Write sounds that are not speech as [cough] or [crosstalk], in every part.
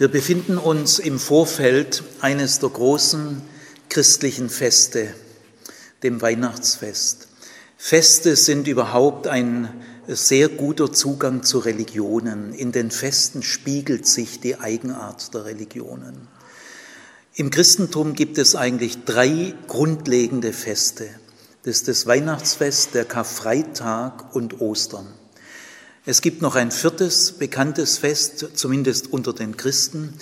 Wir befinden uns im Vorfeld eines der großen christlichen Feste, dem Weihnachtsfest. Feste sind überhaupt ein sehr guter Zugang zu Religionen. In den Festen spiegelt sich die Eigenart der Religionen. Im Christentum gibt es eigentlich drei grundlegende Feste. Das ist das Weihnachtsfest, der Karfreitag und Ostern. Es gibt noch ein viertes bekanntes Fest, zumindest unter den Christen,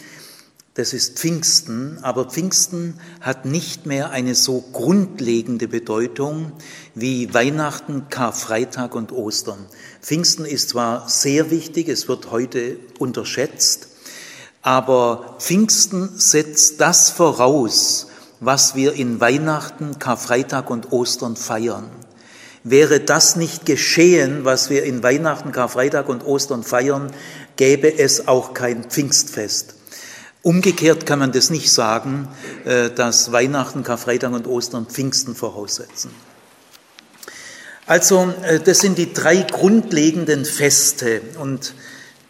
das ist Pfingsten, aber Pfingsten hat nicht mehr eine so grundlegende Bedeutung wie Weihnachten, Karfreitag und Ostern. Pfingsten ist zwar sehr wichtig, es wird heute unterschätzt, aber Pfingsten setzt das voraus, was wir in Weihnachten, Karfreitag und Ostern feiern. Wäre das nicht geschehen, was wir in Weihnachten, Karfreitag und Ostern feiern, gäbe es auch kein Pfingstfest. Umgekehrt kann man das nicht sagen, äh, dass Weihnachten, Karfreitag und Ostern Pfingsten voraussetzen. Also äh, das sind die drei grundlegenden Feste und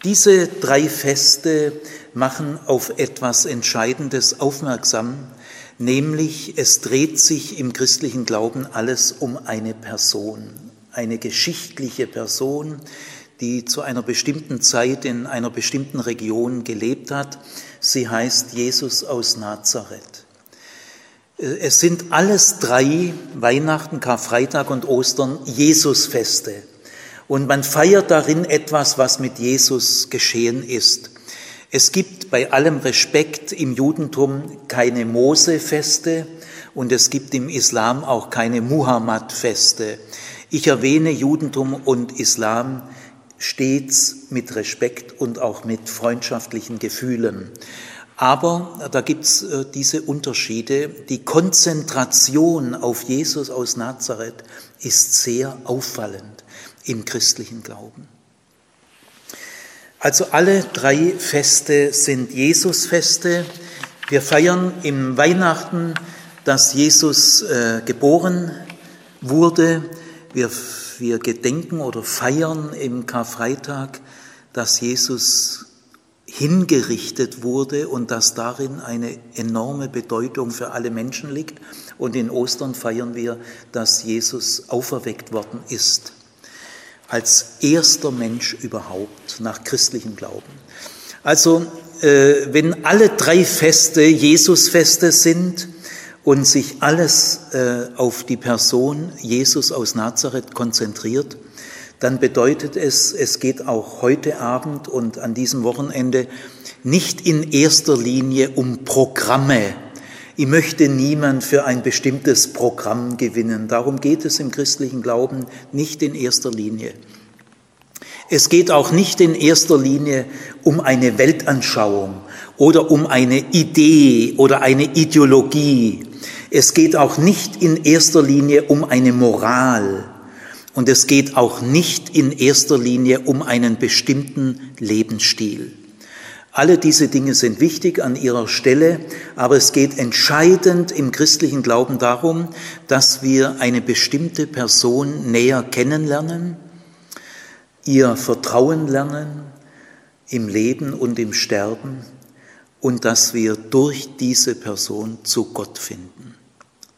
diese drei Feste machen auf etwas Entscheidendes aufmerksam, nämlich es dreht sich im christlichen Glauben alles um eine Person, eine geschichtliche Person, die zu einer bestimmten Zeit in einer bestimmten Region gelebt hat. Sie heißt Jesus aus Nazareth. Es sind alles drei Weihnachten, Karfreitag und Ostern Jesusfeste. Und man feiert darin etwas, was mit Jesus geschehen ist. Es gibt bei allem Respekt im Judentum keine Mosefeste und es gibt im Islam auch keine Muhammad-Feste. Ich erwähne Judentum und Islam stets mit Respekt und auch mit freundschaftlichen Gefühlen. Aber da gibt's äh, diese Unterschiede. Die Konzentration auf Jesus aus Nazareth ist sehr auffallend im christlichen Glauben. Also alle drei Feste sind Jesusfeste. Wir feiern im Weihnachten, dass Jesus äh, geboren wurde. Wir wir gedenken oder feiern im Karfreitag, dass Jesus hingerichtet wurde und dass darin eine enorme Bedeutung für alle Menschen liegt. Und in Ostern feiern wir, dass Jesus auferweckt worden ist, als erster Mensch überhaupt nach christlichem Glauben. Also äh, wenn alle drei Feste Jesusfeste sind, und sich alles äh, auf die Person Jesus aus Nazareth konzentriert, dann bedeutet es, es geht auch heute Abend und an diesem Wochenende nicht in erster Linie um Programme. Ich möchte niemand für ein bestimmtes Programm gewinnen. Darum geht es im christlichen Glauben nicht in erster Linie. Es geht auch nicht in erster Linie um eine Weltanschauung oder um eine Idee oder eine Ideologie es geht auch nicht in erster Linie um eine Moral und es geht auch nicht in erster Linie um einen bestimmten Lebensstil. Alle diese Dinge sind wichtig an ihrer Stelle, aber es geht entscheidend im christlichen Glauben darum, dass wir eine bestimmte Person näher kennenlernen, ihr Vertrauen lernen im Leben und im Sterben und dass wir durch diese Person zu Gott finden.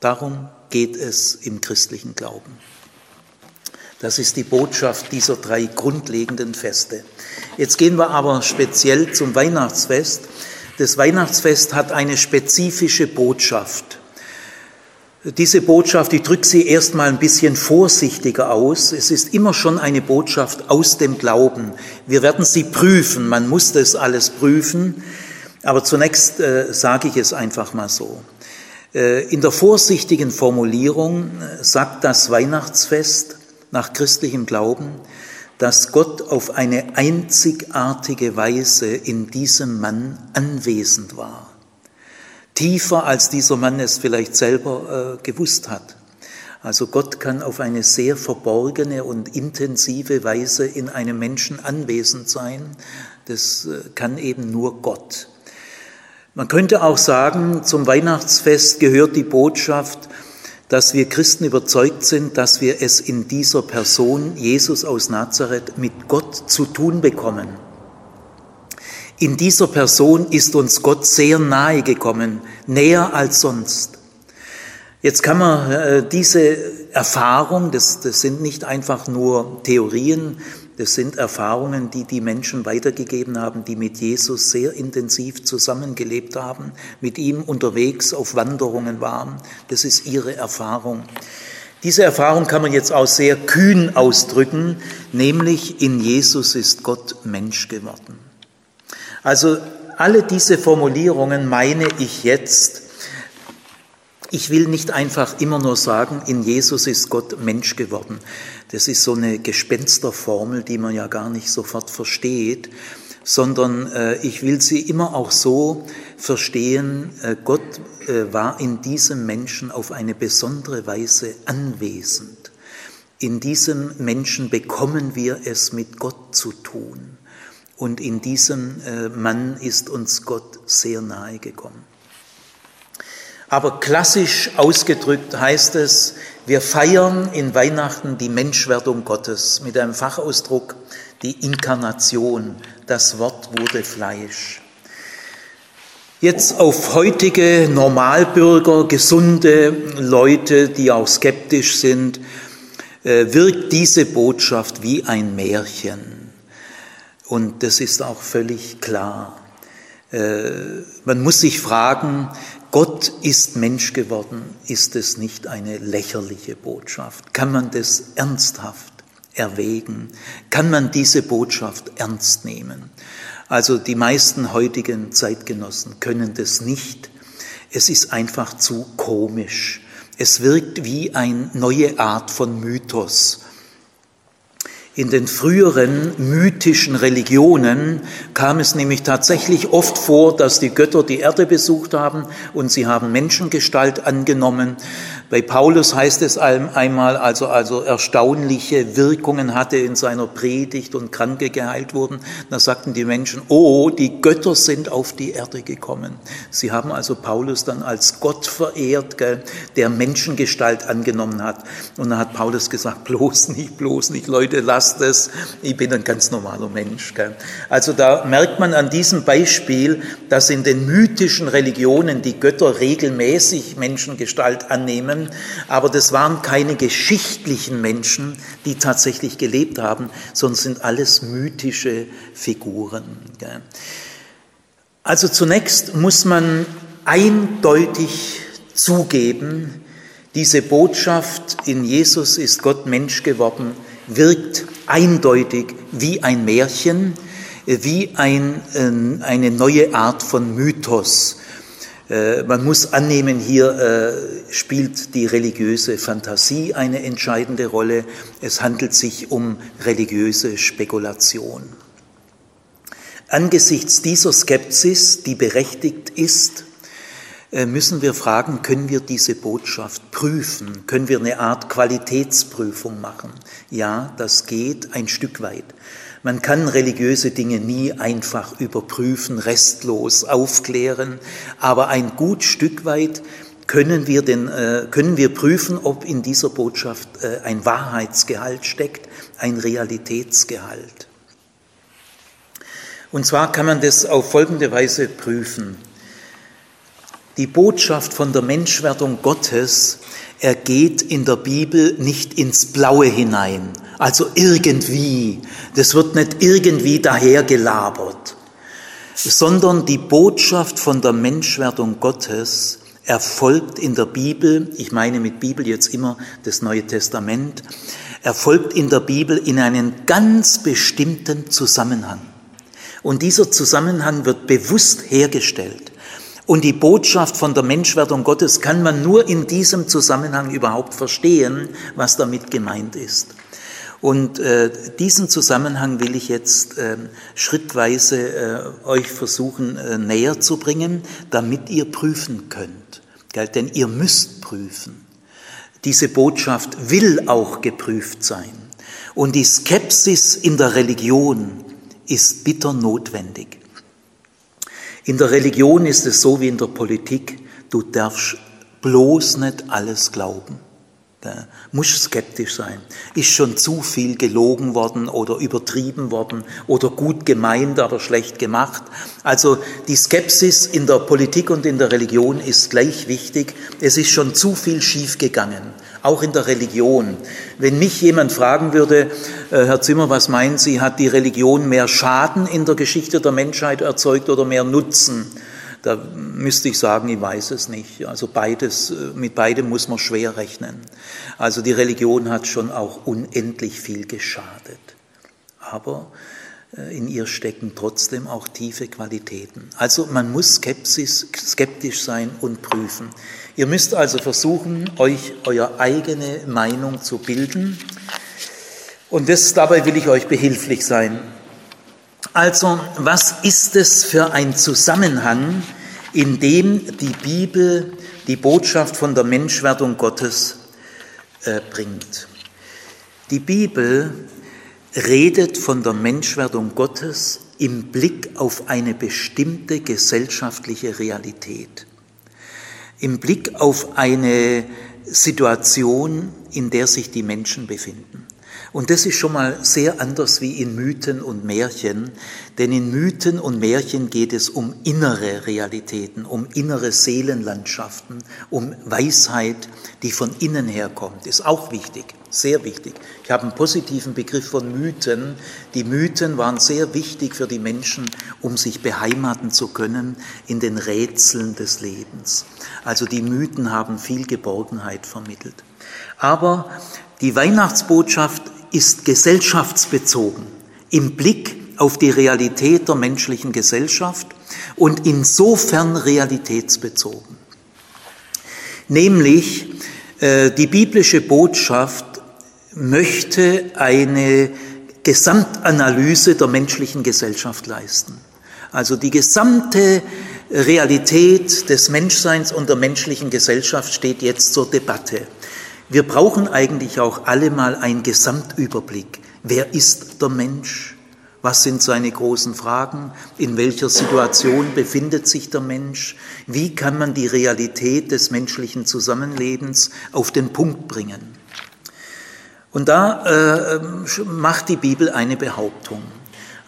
Darum geht es im christlichen Glauben. Das ist die Botschaft dieser drei grundlegenden Feste. Jetzt gehen wir aber speziell zum Weihnachtsfest. Das Weihnachtsfest hat eine spezifische Botschaft. Diese Botschaft, ich drücke sie erstmal ein bisschen vorsichtiger aus. Es ist immer schon eine Botschaft aus dem Glauben. Wir werden sie prüfen. Man muss das alles prüfen. Aber zunächst äh, sage ich es einfach mal so. Äh, in der vorsichtigen Formulierung äh, sagt das Weihnachtsfest nach christlichem Glauben, dass Gott auf eine einzigartige Weise in diesem Mann anwesend war. Tiefer als dieser Mann es vielleicht selber äh, gewusst hat. Also Gott kann auf eine sehr verborgene und intensive Weise in einem Menschen anwesend sein. Das äh, kann eben nur Gott. Man könnte auch sagen, zum Weihnachtsfest gehört die Botschaft, dass wir Christen überzeugt sind, dass wir es in dieser Person, Jesus aus Nazareth, mit Gott zu tun bekommen. In dieser Person ist uns Gott sehr nahe gekommen, näher als sonst. Jetzt kann man äh, diese Erfahrung, das, das sind nicht einfach nur Theorien, das sind Erfahrungen, die die Menschen weitergegeben haben, die mit Jesus sehr intensiv zusammengelebt haben, mit ihm unterwegs auf Wanderungen waren. Das ist ihre Erfahrung. Diese Erfahrung kann man jetzt auch sehr kühn ausdrücken, nämlich in Jesus ist Gott Mensch geworden. Also alle diese Formulierungen meine ich jetzt ich will nicht einfach immer nur sagen, in Jesus ist Gott Mensch geworden. Das ist so eine Gespensterformel, die man ja gar nicht sofort versteht, sondern äh, ich will sie immer auch so verstehen, äh, Gott äh, war in diesem Menschen auf eine besondere Weise anwesend. In diesem Menschen bekommen wir es mit Gott zu tun. Und in diesem äh, Mann ist uns Gott sehr nahe gekommen. Aber klassisch ausgedrückt heißt es, wir feiern in Weihnachten die Menschwerdung Gottes mit einem Fachausdruck, die Inkarnation. Das Wort wurde Fleisch. Jetzt auf heutige Normalbürger, gesunde Leute, die auch skeptisch sind, äh, wirkt diese Botschaft wie ein Märchen. Und das ist auch völlig klar. Äh, man muss sich fragen, Gott ist Mensch geworden, ist es nicht eine lächerliche Botschaft? Kann man das ernsthaft erwägen? Kann man diese Botschaft ernst nehmen? Also die meisten heutigen Zeitgenossen können das nicht. Es ist einfach zu komisch. Es wirkt wie eine neue Art von Mythos. In den früheren mythischen Religionen kam es nämlich tatsächlich oft vor, dass die Götter die Erde besucht haben und sie haben Menschengestalt angenommen. Bei Paulus heißt es einmal, also, also erstaunliche Wirkungen hatte in seiner Predigt und Kranke geheilt wurden. Da sagten die Menschen, oh, die Götter sind auf die Erde gekommen. Sie haben also Paulus dann als Gott verehrt, gell, der Menschengestalt angenommen hat. Und da hat Paulus gesagt, [laughs] bloß nicht, bloß nicht, Leute, lasst es, ich bin ein ganz normaler Mensch. Gell. Also da merkt man an diesem Beispiel, dass in den mythischen Religionen die Götter regelmäßig Menschengestalt annehmen Menschen, aber das waren keine geschichtlichen Menschen, die tatsächlich gelebt haben, sondern sind alles mythische Figuren. Also zunächst muss man eindeutig zugeben, diese Botschaft, in Jesus ist Gott Mensch geworden, wirkt eindeutig wie ein Märchen, wie ein, äh, eine neue Art von Mythos. Äh, man muss annehmen, hier äh, spielt die religiöse Fantasie eine entscheidende Rolle. Es handelt sich um religiöse Spekulation. Angesichts dieser Skepsis, die berechtigt ist, äh, müssen wir fragen, können wir diese Botschaft prüfen? Können wir eine Art Qualitätsprüfung machen? Ja, das geht ein Stück weit. Man kann religiöse Dinge nie einfach überprüfen, restlos aufklären, aber ein gut Stück weit können wir, den, äh, können wir prüfen, ob in dieser Botschaft äh, ein Wahrheitsgehalt steckt, ein Realitätsgehalt. Und zwar kann man das auf folgende Weise prüfen. Die Botschaft von der Menschwerdung Gottes er geht in der Bibel nicht ins Blaue hinein, also irgendwie, das wird nicht irgendwie dahergelabert, sondern die Botschaft von der Menschwerdung Gottes erfolgt in der Bibel, ich meine mit Bibel jetzt immer das Neue Testament, erfolgt in der Bibel in einen ganz bestimmten Zusammenhang. Und dieser Zusammenhang wird bewusst hergestellt. Und die Botschaft von der Menschwerdung Gottes kann man nur in diesem Zusammenhang überhaupt verstehen, was damit gemeint ist. Und äh, diesen Zusammenhang will ich jetzt äh, schrittweise äh, euch versuchen äh, näher zu bringen, damit ihr prüfen könnt. Gell? Denn ihr müsst prüfen. Diese Botschaft will auch geprüft sein. Und die Skepsis in der Religion ist bitter notwendig. In der Religion ist es so wie in der Politik, du darfst bloß nicht alles glauben. Da muss skeptisch sein. Ist schon zu viel gelogen worden oder übertrieben worden oder gut gemeint, aber schlecht gemacht. Also die Skepsis in der Politik und in der Religion ist gleich wichtig. Es ist schon zu viel schiefgegangen, auch in der Religion. Wenn mich jemand fragen würde, äh, Herr Zimmer, was meinen Sie, hat die Religion mehr Schaden in der Geschichte der Menschheit erzeugt oder mehr Nutzen? Da müsste ich sagen, ich weiß es nicht. Also beides, mit beidem muss man schwer rechnen. Also die Religion hat schon auch unendlich viel geschadet. Aber äh, in ihr stecken trotzdem auch tiefe Qualitäten. Also man muss Skepsis, skeptisch sein und prüfen. Ihr müsst also versuchen, euch eure eigene Meinung zu bilden. Und das, dabei will ich euch behilflich sein. Also, was ist es für ein Zusammenhang, in dem die Bibel die Botschaft von der Menschwerdung Gottes äh, bringt? Die Bibel redet von der Menschwerdung Gottes im Blick auf eine bestimmte gesellschaftliche Realität, im Blick auf eine Situation, in der sich die Menschen befinden. Und das ist schon mal sehr anders wie in Mythen und Märchen, denn in Mythen und Märchen geht es um innere Realitäten, um innere Seelenlandschaften, um Weisheit, die von innen herkommt. Ist auch wichtig, sehr wichtig. Ich habe einen positiven Begriff von Mythen. Die Mythen waren sehr wichtig für die Menschen, um sich beheimaten zu können in den Rätseln des Lebens. Also die Mythen haben viel Geborgenheit vermittelt. Aber die Weihnachtsbotschaft ist gesellschaftsbezogen im Blick auf die Realität der menschlichen Gesellschaft und insofern realitätsbezogen. Nämlich äh, die biblische Botschaft möchte eine Gesamtanalyse der menschlichen Gesellschaft leisten. Also die gesamte Realität des Menschseins und der menschlichen Gesellschaft steht jetzt zur Debatte. Wir brauchen eigentlich auch alle mal einen Gesamtüberblick. Wer ist der Mensch? Was sind seine großen Fragen? In welcher Situation befindet sich der Mensch? Wie kann man die Realität des menschlichen Zusammenlebens auf den Punkt bringen? Und da äh, macht die Bibel eine Behauptung.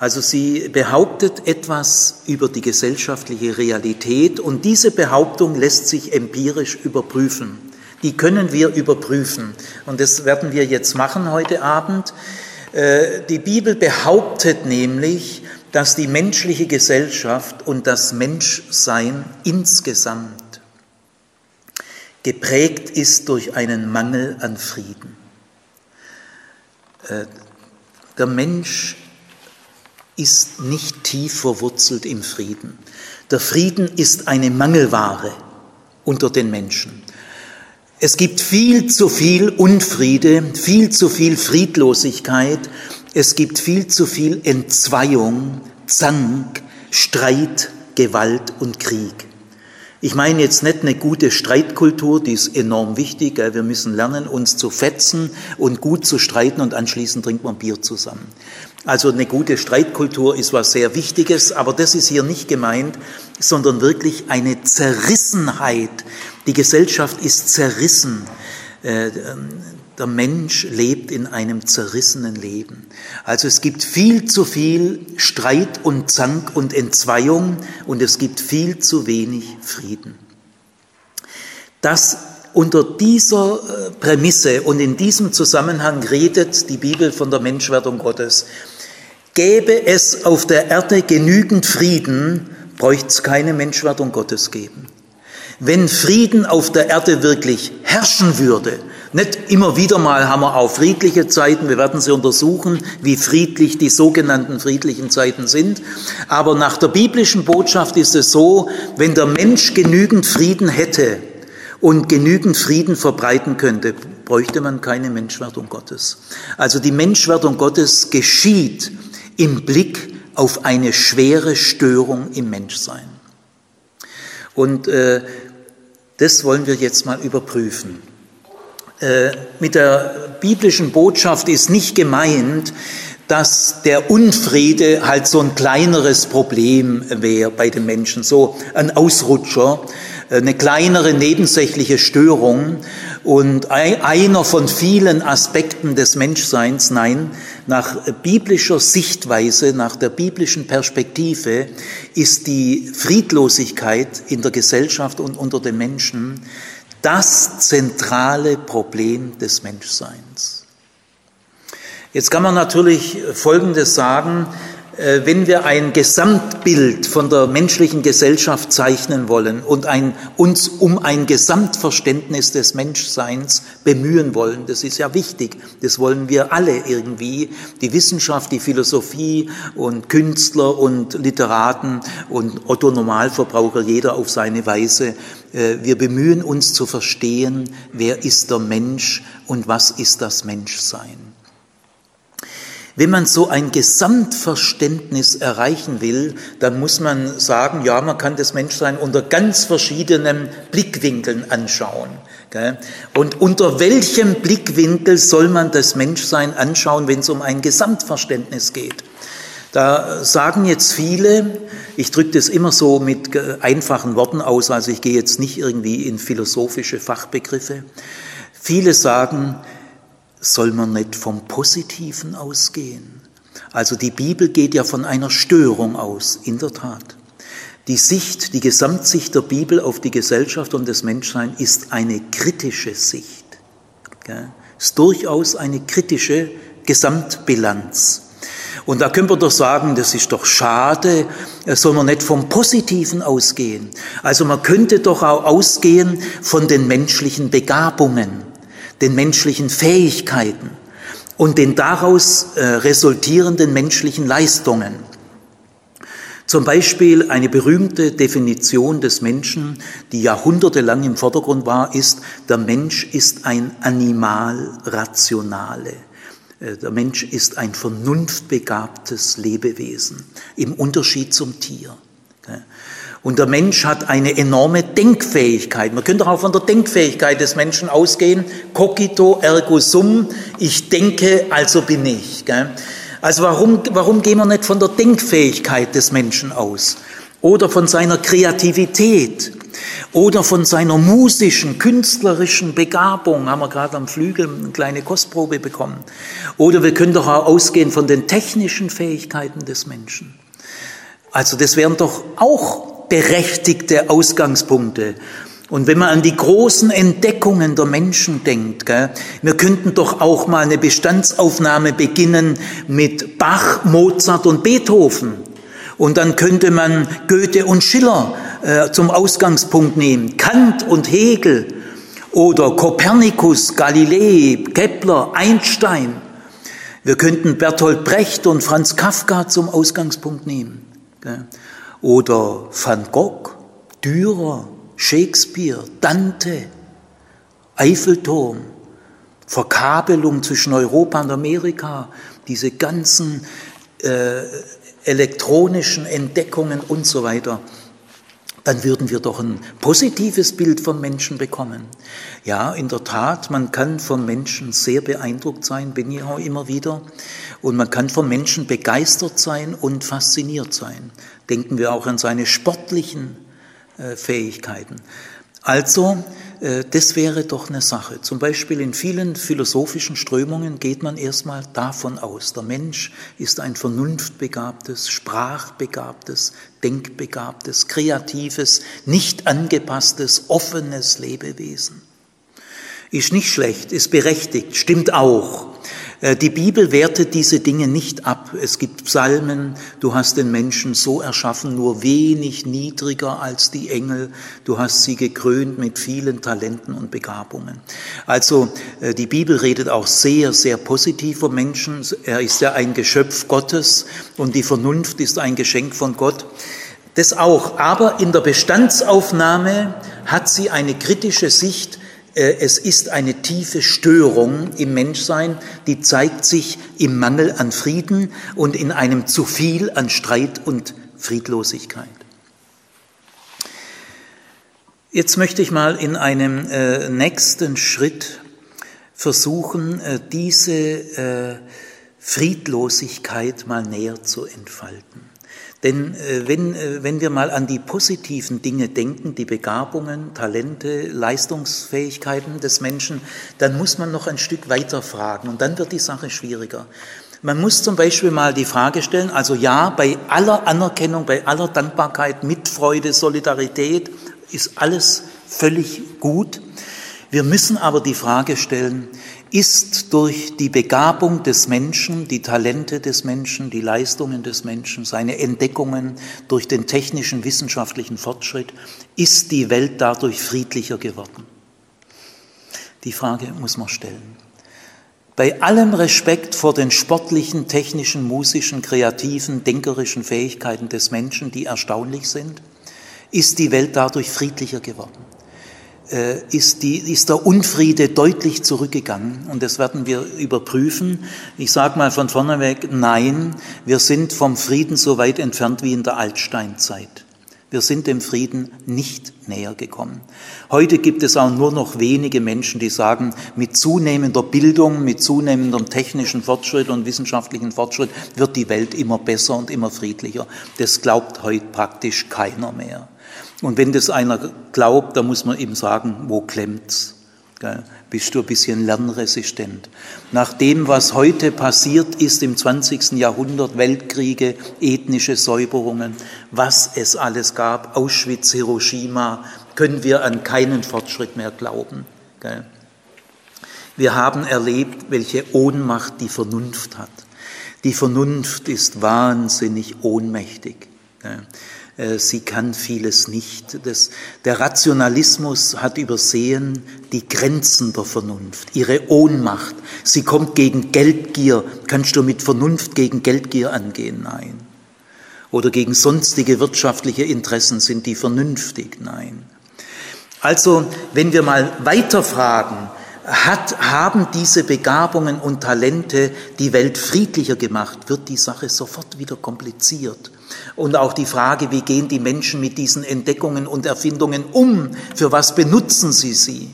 Also sie behauptet etwas über die gesellschaftliche Realität und diese Behauptung lässt sich empirisch überprüfen die können wir überprüfen. Und das werden wir jetzt machen heute Abend. Äh, die Bibel behauptet nämlich, dass die menschliche Gesellschaft und das Menschsein insgesamt geprägt ist durch einen Mangel an Frieden. Äh, der Mensch ist nicht tief verwurzelt im Frieden. Der Frieden ist eine Mangelware unter den Menschen. Es gibt viel zu viel Unfriede, viel zu viel Friedlosigkeit, es gibt viel zu viel Entzweiung, Zank, Streit, Gewalt und Krieg. Ich meine jetzt nicht eine gute Streitkultur, die ist enorm wichtig. Wir müssen lernen, uns zu fetzen und gut zu streiten und anschließend trinkt man Bier zusammen. Also eine gute Streitkultur ist was sehr Wichtiges, aber das ist hier nicht gemeint, sondern wirklich eine Zerrissenheit. Die Gesellschaft ist zerrissen. Äh, der Mensch lebt in einem zerrissenen Leben. Also es gibt viel zu viel Streit und Zank und Entzweiung und es gibt viel zu wenig Frieden. Das unter dieser äh, Prämisse und in diesem Zusammenhang redet die Bibel von der Menschwerdung Gottes. Gäbe es auf der Erde genügend Frieden, bräuchte es keine Menschwerdung Gottes geben. Wenn Frieden auf der Erde wirklich herrschen würde, nicht immer wieder mal haben wir auch friedliche Zeiten, wir werden sie untersuchen, wie friedlich die sogenannten friedlichen Zeiten sind, aber nach der biblischen Botschaft ist es so, wenn der Mensch genügend Frieden hätte und genügend Frieden verbreiten könnte, bräuchte man keine Menschwerdung Gottes. Also die Menschwerdung Gottes geschieht im Blick auf eine schwere Störung im Menschsein. Und äh, das wollen wir jetzt mal überprüfen. Äh, mit der biblischen Botschaft ist nicht gemeint, dass der Unfriede halt so ein kleineres Problem wäre bei den Menschen, so ein Ausrutscher, eine kleinere nebensächliche Störung und einer von vielen Aspekten des Menschseins. Nein, nach biblischer Sichtweise, nach der biblischen Perspektive ist die Friedlosigkeit in der Gesellschaft und unter den Menschen das zentrale Problem des Menschseins. Jetzt kann man natürlich Folgendes sagen, wenn wir ein Gesamtbild von der menschlichen Gesellschaft zeichnen wollen und ein, uns um ein Gesamtverständnis des Menschseins bemühen wollen, das ist ja wichtig, das wollen wir alle irgendwie, die Wissenschaft, die Philosophie und Künstler und Literaten und Otto Normalverbraucher, jeder auf seine Weise, äh, wir bemühen uns zu verstehen, wer ist der Mensch und was ist das Menschsein. Wenn man so ein Gesamtverständnis erreichen will, dann muss man sagen, ja, man kann das Menschsein unter ganz verschiedenen Blickwinkeln anschauen. Und unter welchem Blickwinkel soll man das Menschsein anschauen, wenn es um ein Gesamtverständnis geht? Da sagen jetzt viele, ich drücke das immer so mit einfachen Worten aus, also ich gehe jetzt nicht irgendwie in philosophische Fachbegriffe. Viele sagen, soll man nicht vom Positiven ausgehen? Also die Bibel geht ja von einer Störung aus, in der Tat. Die Sicht, die Gesamtsicht der Bibel auf die Gesellschaft und das Menschsein ist eine kritische Sicht. Ist durchaus eine kritische Gesamtbilanz. Und da können wir doch sagen, das ist doch schade, soll man nicht vom Positiven ausgehen. Also man könnte doch auch ausgehen von den menschlichen Begabungen den menschlichen Fähigkeiten und den daraus äh, resultierenden menschlichen Leistungen. Zum Beispiel eine berühmte Definition des Menschen, die jahrhundertelang im Vordergrund war, ist, der Mensch ist ein Animal rationale. Äh, der Mensch ist ein vernunftbegabtes Lebewesen im Unterschied zum Tier. Und der Mensch hat eine enorme Denkfähigkeit. Man könnte auch von der Denkfähigkeit des Menschen ausgehen. Cogito ergo sum. Ich denke, also bin ich. Also warum, warum gehen wir nicht von der Denkfähigkeit des Menschen aus? Oder von seiner Kreativität? Oder von seiner musischen, künstlerischen Begabung, haben wir gerade am Flügel eine kleine Kostprobe bekommen. Oder wir können doch auch ausgehen von den technischen Fähigkeiten des Menschen. Also das wären doch auch berechtigte Ausgangspunkte. Und wenn man an die großen Entdeckungen der Menschen denkt, gell, wir könnten doch auch mal eine Bestandsaufnahme beginnen mit Bach, Mozart und Beethoven. Und dann könnte man Goethe und Schiller äh, zum Ausgangspunkt nehmen, Kant und Hegel oder Kopernikus, Galilei, Kepler, Einstein. Wir könnten Bertolt Brecht und Franz Kafka zum Ausgangspunkt nehmen. Gell oder Van Gogh, Dürer, Shakespeare, Dante, Eiffelturm, Verkabelung zwischen Europa und Amerika, diese ganzen äh, elektronischen Entdeckungen und so weiter, dann würden wir doch ein positives Bild vom Menschen bekommen. Ja, in der Tat, man kann vom Menschen sehr beeindruckt sein, bin ich auch immer wieder. Und man kann vom Menschen begeistert sein und fasziniert sein. Denken wir auch an seine sportlichen äh, Fähigkeiten. Also, äh, das wäre doch eine Sache. Zum Beispiel in vielen philosophischen Strömungen geht man erstmal davon aus, der Mensch ist ein vernunftbegabtes, sprachbegabtes, denkbegabtes, kreatives, nicht angepasstes, offenes Lebewesen. Ist nicht schlecht, ist berechtigt, stimmt auch. Äh, die Bibel wertet diese Dinge nicht ab. Es gibt Psalmen, du hast den Menschen so erschaffen, nur wenig niedriger als die Engel. Du hast sie gekrönt mit vielen Talenten und Begabungen. Also äh, die Bibel redet auch sehr, sehr positiv vom Menschen. Er ist ja ein Geschöpf Gottes und die Vernunft ist ein Geschenk von Gott. Das auch. Aber in der Bestandsaufnahme hat sie eine kritische Sicht es ist eine tiefe Störung im Menschsein, die zeigt sich im Mangel an Frieden und in einem zu viel an Streit und Friedlosigkeit. Jetzt möchte ich mal in einem äh, nächsten Schritt versuchen, äh, diese äh, Friedlosigkeit mal näher zu entfalten. Denn äh, wenn, äh, wenn wir mal an die positiven Dinge denken, die Begabungen, Talente, Leistungsfähigkeiten des Menschen, dann muss man noch ein Stück weiter fragen und dann wird die Sache schwieriger. Man muss zum Beispiel mal die Frage stellen, also ja, bei aller Anerkennung, bei aller Dankbarkeit, Mitfreude, Solidarität ist alles völlig gut. Wir müssen aber die Frage stellen, ist durch die Begabung des Menschen, die Talente des Menschen, die Leistungen des Menschen, seine Entdeckungen durch den technischen, wissenschaftlichen Fortschritt, ist die Welt dadurch friedlicher geworden? Die Frage muss man stellen. Bei allem Respekt vor den sportlichen, technischen, musischen, kreativen, denkerischen Fähigkeiten des Menschen, die erstaunlich sind, ist die Welt dadurch friedlicher geworden. Äh, ist, die, ist der Unfriede deutlich zurückgegangen und das werden wir überprüfen. Ich sage mal von vorne weg, nein, wir sind vom Frieden so weit entfernt wie in der Altsteinzeit. Wir sind dem Frieden nicht näher gekommen. Heute gibt es auch nur noch wenige Menschen, die sagen, mit zunehmender Bildung, mit zunehmendem technischen Fortschritt und wissenschaftlichen Fortschritt wird die Welt immer besser und immer friedlicher. Das glaubt heute praktisch keiner mehr. Und wenn das einer glaubt, dann muss man ihm sagen, wo klemmt's? Bist du ein bisschen lernresistent? Nach dem, was heute passiert ist im 20. Jahrhundert, Weltkriege, ethnische Säuberungen, was es alles gab, Auschwitz, Hiroshima, können wir an keinen Fortschritt mehr glauben. Wir haben erlebt, welche Ohnmacht die Vernunft hat. Die Vernunft ist wahnsinnig ohnmächtig. Sie kann vieles nicht. Das, der Rationalismus hat übersehen die Grenzen der Vernunft, ihre Ohnmacht. Sie kommt gegen Geldgier. Kannst du mit Vernunft gegen Geldgier angehen? Nein. Oder gegen sonstige wirtschaftliche Interessen sind die vernünftig? Nein. Also, wenn wir mal weiterfragen, hat, haben diese Begabungen und Talente die Welt friedlicher gemacht, wird die Sache sofort wieder kompliziert. Und auch die Frage, wie gehen die Menschen mit diesen Entdeckungen und Erfindungen um? Für was benutzen sie sie?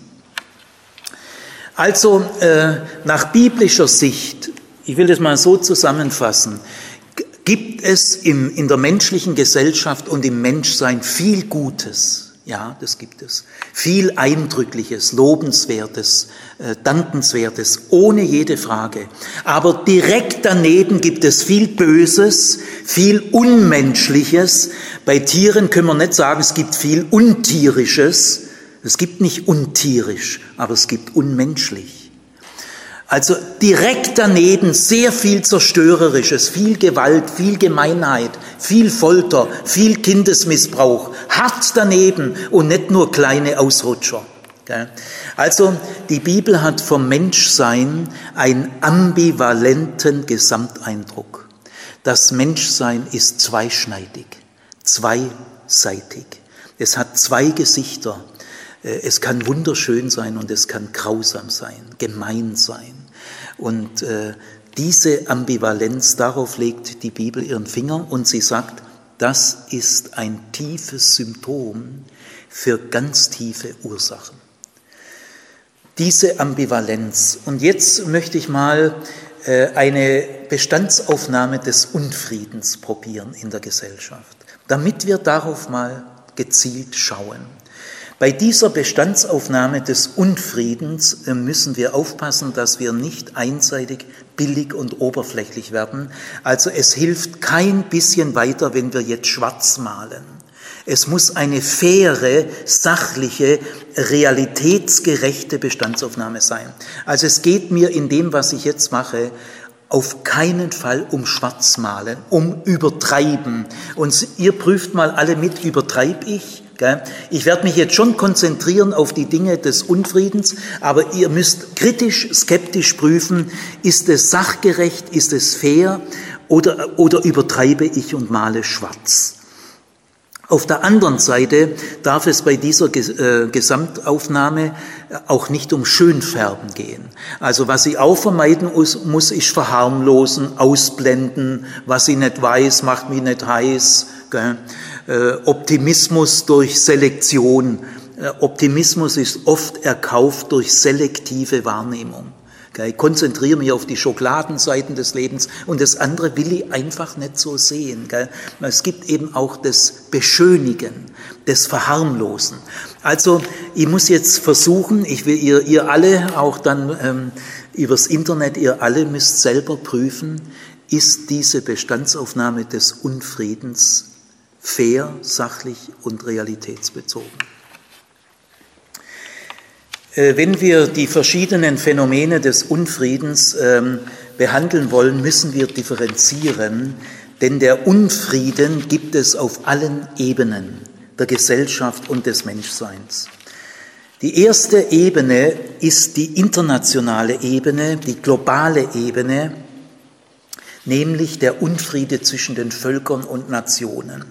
Also äh, nach biblischer Sicht, ich will das mal so zusammenfassen, gibt es im, in der menschlichen Gesellschaft und im Menschsein viel Gutes. Ja, das gibt es. Viel Eindrückliches, Lobenswertes, äh, Dankenswertes, ohne jede Frage. Aber direkt daneben gibt es viel Böses, viel Unmenschliches. Bei Tieren können wir nicht sagen, es gibt viel Untierisches. Es gibt nicht untierisch, aber es gibt unmenschlich. Also direkt daneben sehr viel Zerstörerisches, viel Gewalt, viel Gemeinheit, viel Folter, viel Kindesmissbrauch, hart daneben und nicht nur kleine Ausrutscher. Also die Bibel hat vom Menschsein einen ambivalenten Gesamteindruck. Das Menschsein ist zweischneidig, zweiseitig. Es hat zwei Gesichter. Äh, es kann wunderschön sein und es kann grausam sein, gemein sein. Und äh, diese Ambivalenz, darauf legt die Bibel ihren Finger und sie sagt, das ist ein tiefes Symptom für ganz tiefe Ursachen. Diese Ambivalenz. Und jetzt möchte ich mal äh, eine Bestandsaufnahme des Unfriedens probieren in der Gesellschaft, damit wir darauf mal gezielt schauen. Bei dieser Bestandsaufnahme des Unfriedens äh, müssen wir aufpassen, dass wir nicht einseitig, billig und oberflächlich werden. Also es hilft kein bisschen weiter, wenn wir jetzt schwarz malen. Es muss eine faire, sachliche, realitätsgerechte Bestandsaufnahme sein. Also es geht mir in dem, was ich jetzt mache, auf keinen Fall um Schwarzmalen, um Übertreiben. Und ihr prüft mal alle mit, übertreib ich? Ich werde mich jetzt schon konzentrieren auf die Dinge des Unfriedens, aber ihr müsst kritisch, skeptisch prüfen, ist es sachgerecht, ist es fair oder, oder übertreibe ich und male schwarz. Auf der anderen Seite darf es bei dieser äh, Gesamtaufnahme auch nicht um Schönfärben gehen. Also was ich auch vermeiden muss, muss ich verharmlosen, ausblenden. Was ich nicht weiß, macht mich nicht heiß. Äh, Optimismus durch Selektion. Äh, Optimismus ist oft erkauft durch selektive Wahrnehmung. Ich konzentriere mich auf die Schokoladenseiten des Lebens und das andere will ich einfach nicht so sehen. Es gibt eben auch das Beschönigen, das Verharmlosen. Also ich muss jetzt versuchen, ich will ihr, ihr alle auch dann ähm, übers Internet, ihr alle müsst selber prüfen, ist diese Bestandsaufnahme des Unfriedens fair, sachlich und realitätsbezogen. Äh, wenn wir die verschiedenen Phänomene des Unfriedens ähm, behandeln wollen, müssen wir differenzieren, denn der Unfrieden gibt es auf allen Ebenen der Gesellschaft und des Menschseins. Die erste Ebene ist die internationale Ebene, die globale Ebene, nämlich der Unfriede zwischen den Völkern und Nationen.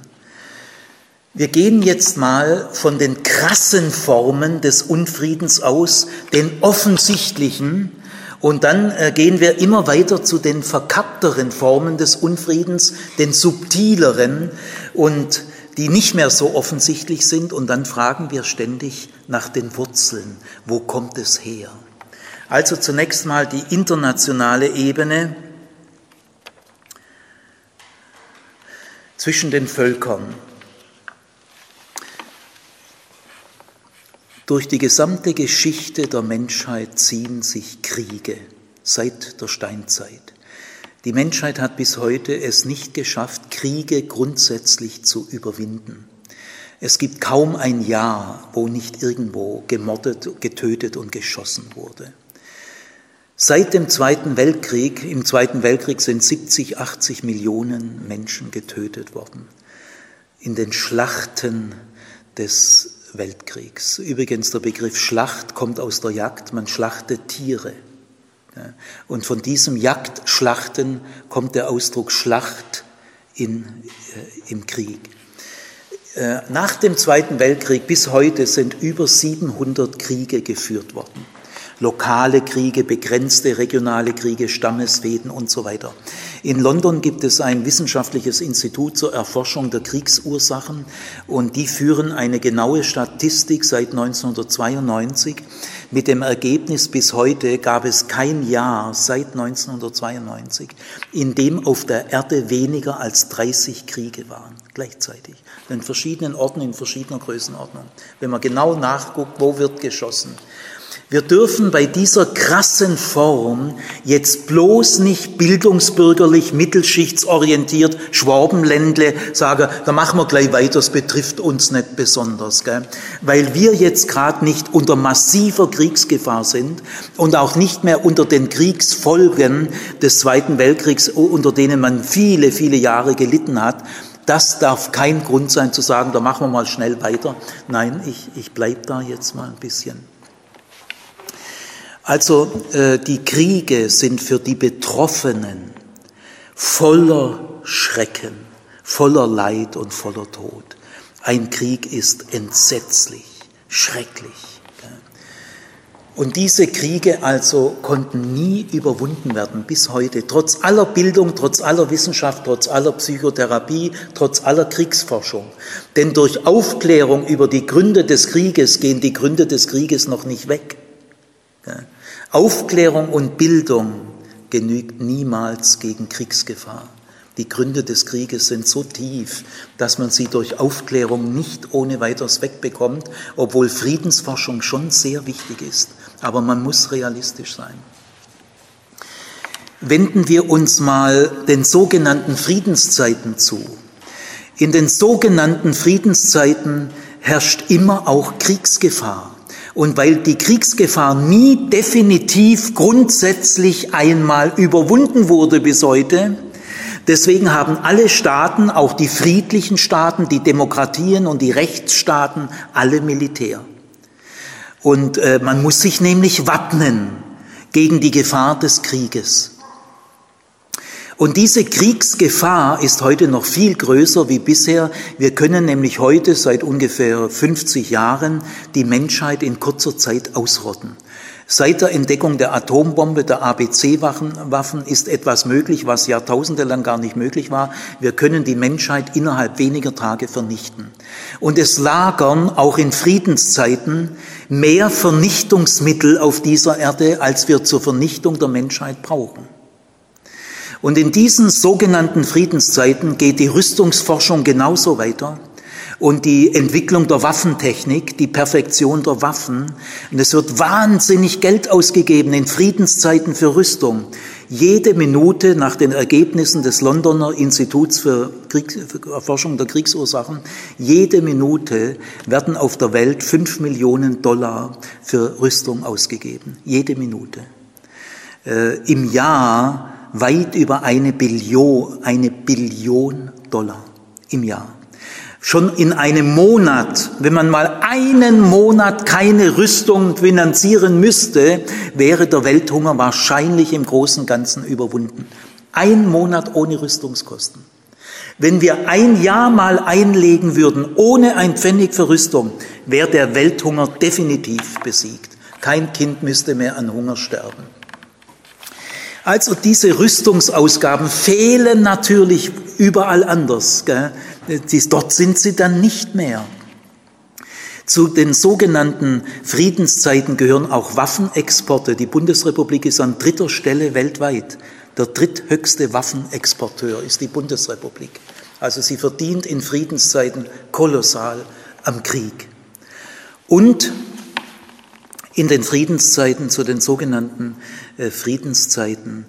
Wir gehen jetzt mal von den krassen Formen des Unfriedens aus, den offensichtlichen, und dann äh, gehen wir immer weiter zu den verkappteren Formen des Unfriedens, den subtileren und die nicht mehr so offensichtlich sind. Und dann fragen wir ständig nach den Wurzeln. Wo kommt es her? Also zunächst mal die internationale Ebene. zwischen den Völkern. Durch die gesamte Geschichte der Menschheit ziehen sich Kriege seit der Steinzeit. Die Menschheit hat bis heute es nicht geschafft, Kriege grundsätzlich zu überwinden. Es gibt kaum ein Jahr, wo nicht irgendwo gemordet, getötet und geschossen wurde. Seit dem Zweiten Weltkrieg, im Zweiten Weltkrieg sind 70, 80 Millionen Menschen getötet worden. In den Schlachten des Weltkriegs. Übrigens, der Begriff Schlacht kommt aus der Jagd. Man schlachtet Tiere. Und von diesem Jagdschlachten kommt der Ausdruck Schlacht in, äh, im Krieg. Äh, nach dem Zweiten Weltkrieg bis heute sind über 700 Kriege geführt worden lokale Kriege, begrenzte regionale Kriege, Stammesfäden und so weiter. In London gibt es ein wissenschaftliches Institut zur Erforschung der Kriegsursachen und die führen eine genaue Statistik seit 1992 mit dem Ergebnis, bis heute gab es kein Jahr seit 1992, in dem auf der Erde weniger als 30 Kriege waren, gleichzeitig, in verschiedenen Orten, in verschiedener Größenordnung. Wenn man genau nachguckt, wo wird geschossen. Wir dürfen bei dieser krassen Form jetzt bloß nicht bildungsbürgerlich, mittelschichtsorientiert, Schwabenländle sagen, da machen wir gleich weiter, das betrifft uns nicht besonders, gell? weil wir jetzt gerade nicht unter massiver Kriegsgefahr sind und auch nicht mehr unter den Kriegsfolgen des Zweiten Weltkriegs, unter denen man viele, viele Jahre gelitten hat. Das darf kein Grund sein zu sagen, da machen wir mal schnell weiter. Nein, ich, ich bleib da jetzt mal ein bisschen. Also äh, die Kriege sind für die Betroffenen voller Schrecken, voller Leid und voller Tod. Ein Krieg ist entsetzlich, schrecklich. Und diese Kriege also konnten nie überwunden werden bis heute, trotz aller Bildung, trotz aller Wissenschaft, trotz aller Psychotherapie, trotz aller Kriegsforschung. Denn durch Aufklärung über die Gründe des Krieges gehen die Gründe des Krieges noch nicht weg. Aufklärung und Bildung genügt niemals gegen Kriegsgefahr. Die Gründe des Krieges sind so tief, dass man sie durch Aufklärung nicht ohne weiteres wegbekommt, obwohl Friedensforschung schon sehr wichtig ist. Aber man muss realistisch sein. Wenden wir uns mal den sogenannten Friedenszeiten zu. In den sogenannten Friedenszeiten herrscht immer auch Kriegsgefahr. Und weil die Kriegsgefahr nie definitiv grundsätzlich einmal überwunden wurde bis heute, deswegen haben alle Staaten, auch die friedlichen Staaten, die Demokratien und die Rechtsstaaten, alle Militär. Und äh, man muss sich nämlich wappnen gegen die Gefahr des Krieges. Und diese Kriegsgefahr ist heute noch viel größer wie bisher. Wir können nämlich heute seit ungefähr 50 Jahren die Menschheit in kurzer Zeit ausrotten. Seit der Entdeckung der Atombombe, der ABC-Waffen ist etwas möglich, was jahrtausende lang gar nicht möglich war. Wir können die Menschheit innerhalb weniger Tage vernichten. Und es lagern auch in Friedenszeiten mehr Vernichtungsmittel auf dieser Erde, als wir zur Vernichtung der Menschheit brauchen. Und in diesen sogenannten Friedenszeiten geht die Rüstungsforschung genauso weiter und die Entwicklung der Waffentechnik, die Perfektion der Waffen. Und es wird wahnsinnig Geld ausgegeben in Friedenszeiten für Rüstung. Jede Minute nach den Ergebnissen des Londoner Instituts für, Krieg, für Erforschung der Kriegsursachen, jede Minute werden auf der Welt fünf Millionen Dollar für Rüstung ausgegeben. Jede Minute. Äh, Im Jahr weit über eine Billion, eine Billion Dollar im Jahr. Schon in einem Monat, wenn man mal einen Monat keine Rüstung finanzieren müsste, wäre der Welthunger wahrscheinlich im Großen und Ganzen überwunden. Ein Monat ohne Rüstungskosten. Wenn wir ein Jahr mal einlegen würden, ohne ein Pfennig für Rüstung, wäre der Welthunger definitiv besiegt. Kein Kind müsste mehr an Hunger sterben. Also diese Rüstungsausgaben fehlen natürlich überall anders. Dort sind sie dann nicht mehr. Zu den sogenannten Friedenszeiten gehören auch Waffenexporte. Die Bundesrepublik ist an dritter Stelle weltweit. Der dritthöchste Waffenexporteur ist die Bundesrepublik. Also sie verdient in Friedenszeiten kolossal am Krieg. Und in den Friedenszeiten, zu den sogenannten Friedenszeiten,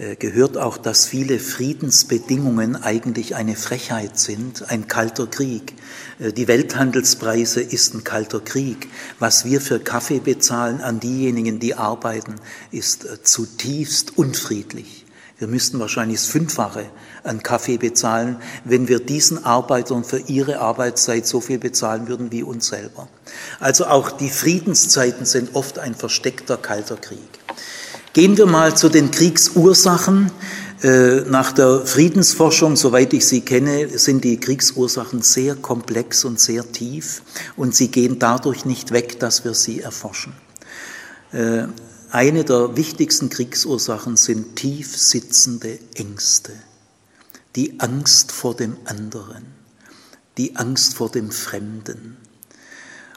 äh, gehört auch, dass viele Friedensbedingungen eigentlich eine Frechheit sind, ein kalter Krieg. Äh, die Welthandelspreise ist ein kalter Krieg. Was wir für Kaffee bezahlen an diejenigen, die arbeiten, ist zutiefst unfriedlich. Wir müssten wahrscheinlich das Fünffache an Kaffee bezahlen, wenn wir diesen Arbeitern für ihre Arbeitszeit so viel bezahlen würden wie uns selber. Also auch die Friedenszeiten sind oft ein versteckter kalter Krieg. Gehen wir mal zu den Kriegsursachen. Äh, nach der Friedensforschung, soweit ich sie kenne, sind die Kriegsursachen sehr komplex und sehr tief und sie gehen dadurch nicht weg, dass wir sie erforschen. Äh, eine der wichtigsten Kriegsursachen sind tief sitzende Ängste. Die Angst vor dem anderen, die Angst vor dem Fremden.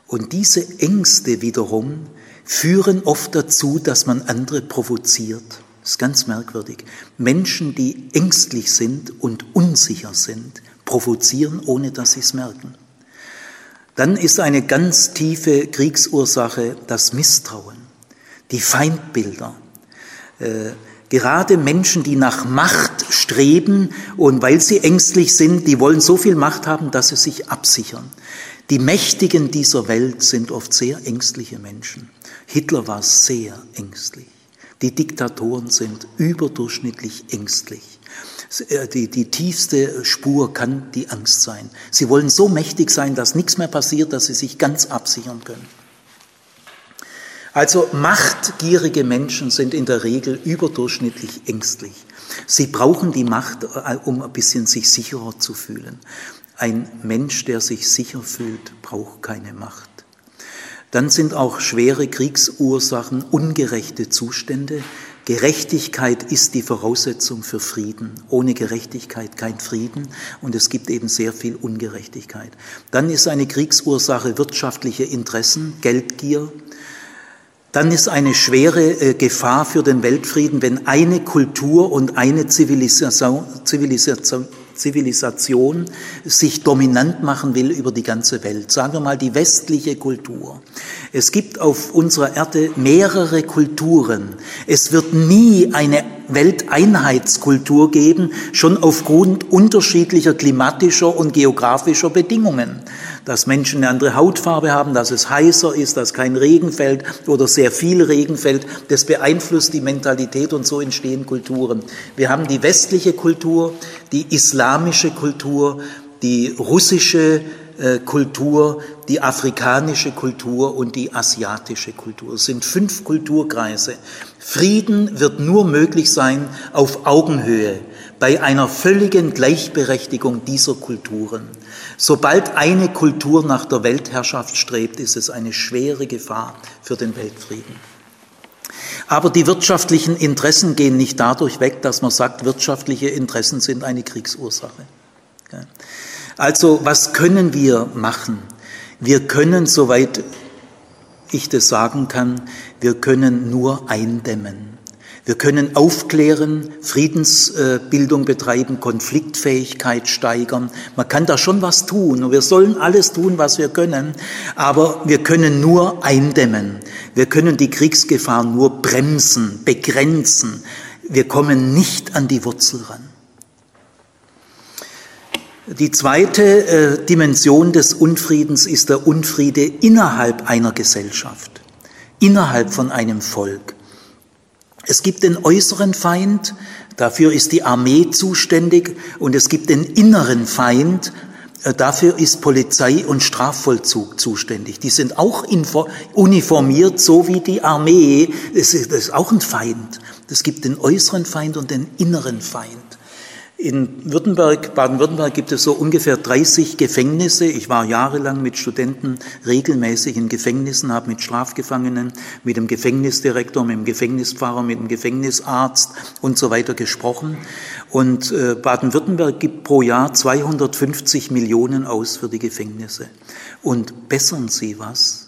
Und diese Ängste wiederum führen oft dazu, dass man andere provoziert. Das ist ganz merkwürdig. Menschen, die ängstlich sind und unsicher sind, provozieren, ohne dass sie es merken. Dann ist eine ganz tiefe Kriegsursache das Misstrauen die Feindbilder. Äh, gerade Menschen, die nach Macht streben und weil sie ängstlich sind, die wollen so viel Macht haben, dass sie sich absichern. Die Mächtigen dieser Welt sind oft sehr ängstliche Menschen. Hitler war sehr ängstlich. Die Diktatoren sind überdurchschnittlich ängstlich. Äh, die, die tiefste Spur kann die Angst sein. Sie wollen so mächtig sein, dass nichts mehr passiert, dass sie sich ganz absichern können. Also machtgierige Menschen sind in der Regel überdurchschnittlich ängstlich. Sie brauchen die Macht, äh, um ein bisschen sich sicherer zu fühlen. Ein Mensch, der sich sicher fühlt, braucht keine Macht. Dann sind auch schwere Kriegsursachen ungerechte Zustände. Gerechtigkeit ist die Voraussetzung für Frieden. Ohne Gerechtigkeit kein Frieden und es gibt eben sehr viel Ungerechtigkeit. Dann ist eine Kriegsursache wirtschaftliche Interessen, Geldgier, dann ist eine schwere äh, Gefahr für den Weltfrieden, wenn eine Kultur und eine Zivilisation, Zivilisation, Zivilisation sich dominant machen will über die ganze Welt. Sagen wir mal die westliche Kultur. Es gibt auf unserer Erde mehrere Kulturen. Es wird nie eine Welteinheitskultur geben, schon aufgrund unterschiedlicher klimatischer und geografischer Bedingungen dass Menschen eine andere Hautfarbe haben, dass es heißer ist, dass kein Regen fällt oder sehr viel Regen fällt. Das beeinflusst die Mentalität und so entstehen Kulturen. Wir haben die westliche Kultur, die islamische Kultur, die russische äh, Kultur, die afrikanische Kultur und die asiatische Kultur. Es sind fünf Kulturkreise. Frieden wird nur möglich sein auf Augenhöhe bei einer völligen Gleichberechtigung dieser Kulturen. Sobald eine Kultur nach der Weltherrschaft strebt, ist es eine schwere Gefahr für den Weltfrieden. Aber die wirtschaftlichen Interessen gehen nicht dadurch weg, dass man sagt, wirtschaftliche Interessen sind eine Kriegsursache. Also was können wir machen? Wir können, soweit ich das sagen kann, wir können nur eindämmen. Wir können aufklären, Friedensbildung betreiben, Konfliktfähigkeit steigern. Man kann da schon was tun und wir sollen alles tun, was wir können, aber wir können nur eindämmen. Wir können die Kriegsgefahr nur bremsen, begrenzen. Wir kommen nicht an die Wurzel ran. Die zweite äh, Dimension des Unfriedens ist der Unfriede innerhalb einer Gesellschaft, innerhalb von einem Volk. Es gibt den äußeren Feind, dafür ist die Armee zuständig, und es gibt den inneren Feind, äh, dafür ist Polizei und Strafvollzug zuständig. Die sind auch uniformiert, so wie die Armee. Das ist auch ein Feind. Es gibt den äußeren Feind und den inneren Feind. In Württemberg, Baden-Württemberg gibt es so ungefähr 30 Gefängnisse. Ich war jahrelang mit Studenten regelmäßig in Gefängnissen, habe mit Strafgefangenen, mit dem Gefängnisdirektor, mit dem Gefängnispfarrer, mit dem Gefängnisarzt und so weiter gesprochen. Und äh, Baden-Württemberg gibt pro Jahr 250 Millionen aus für die Gefängnisse. Und bessern Sie was?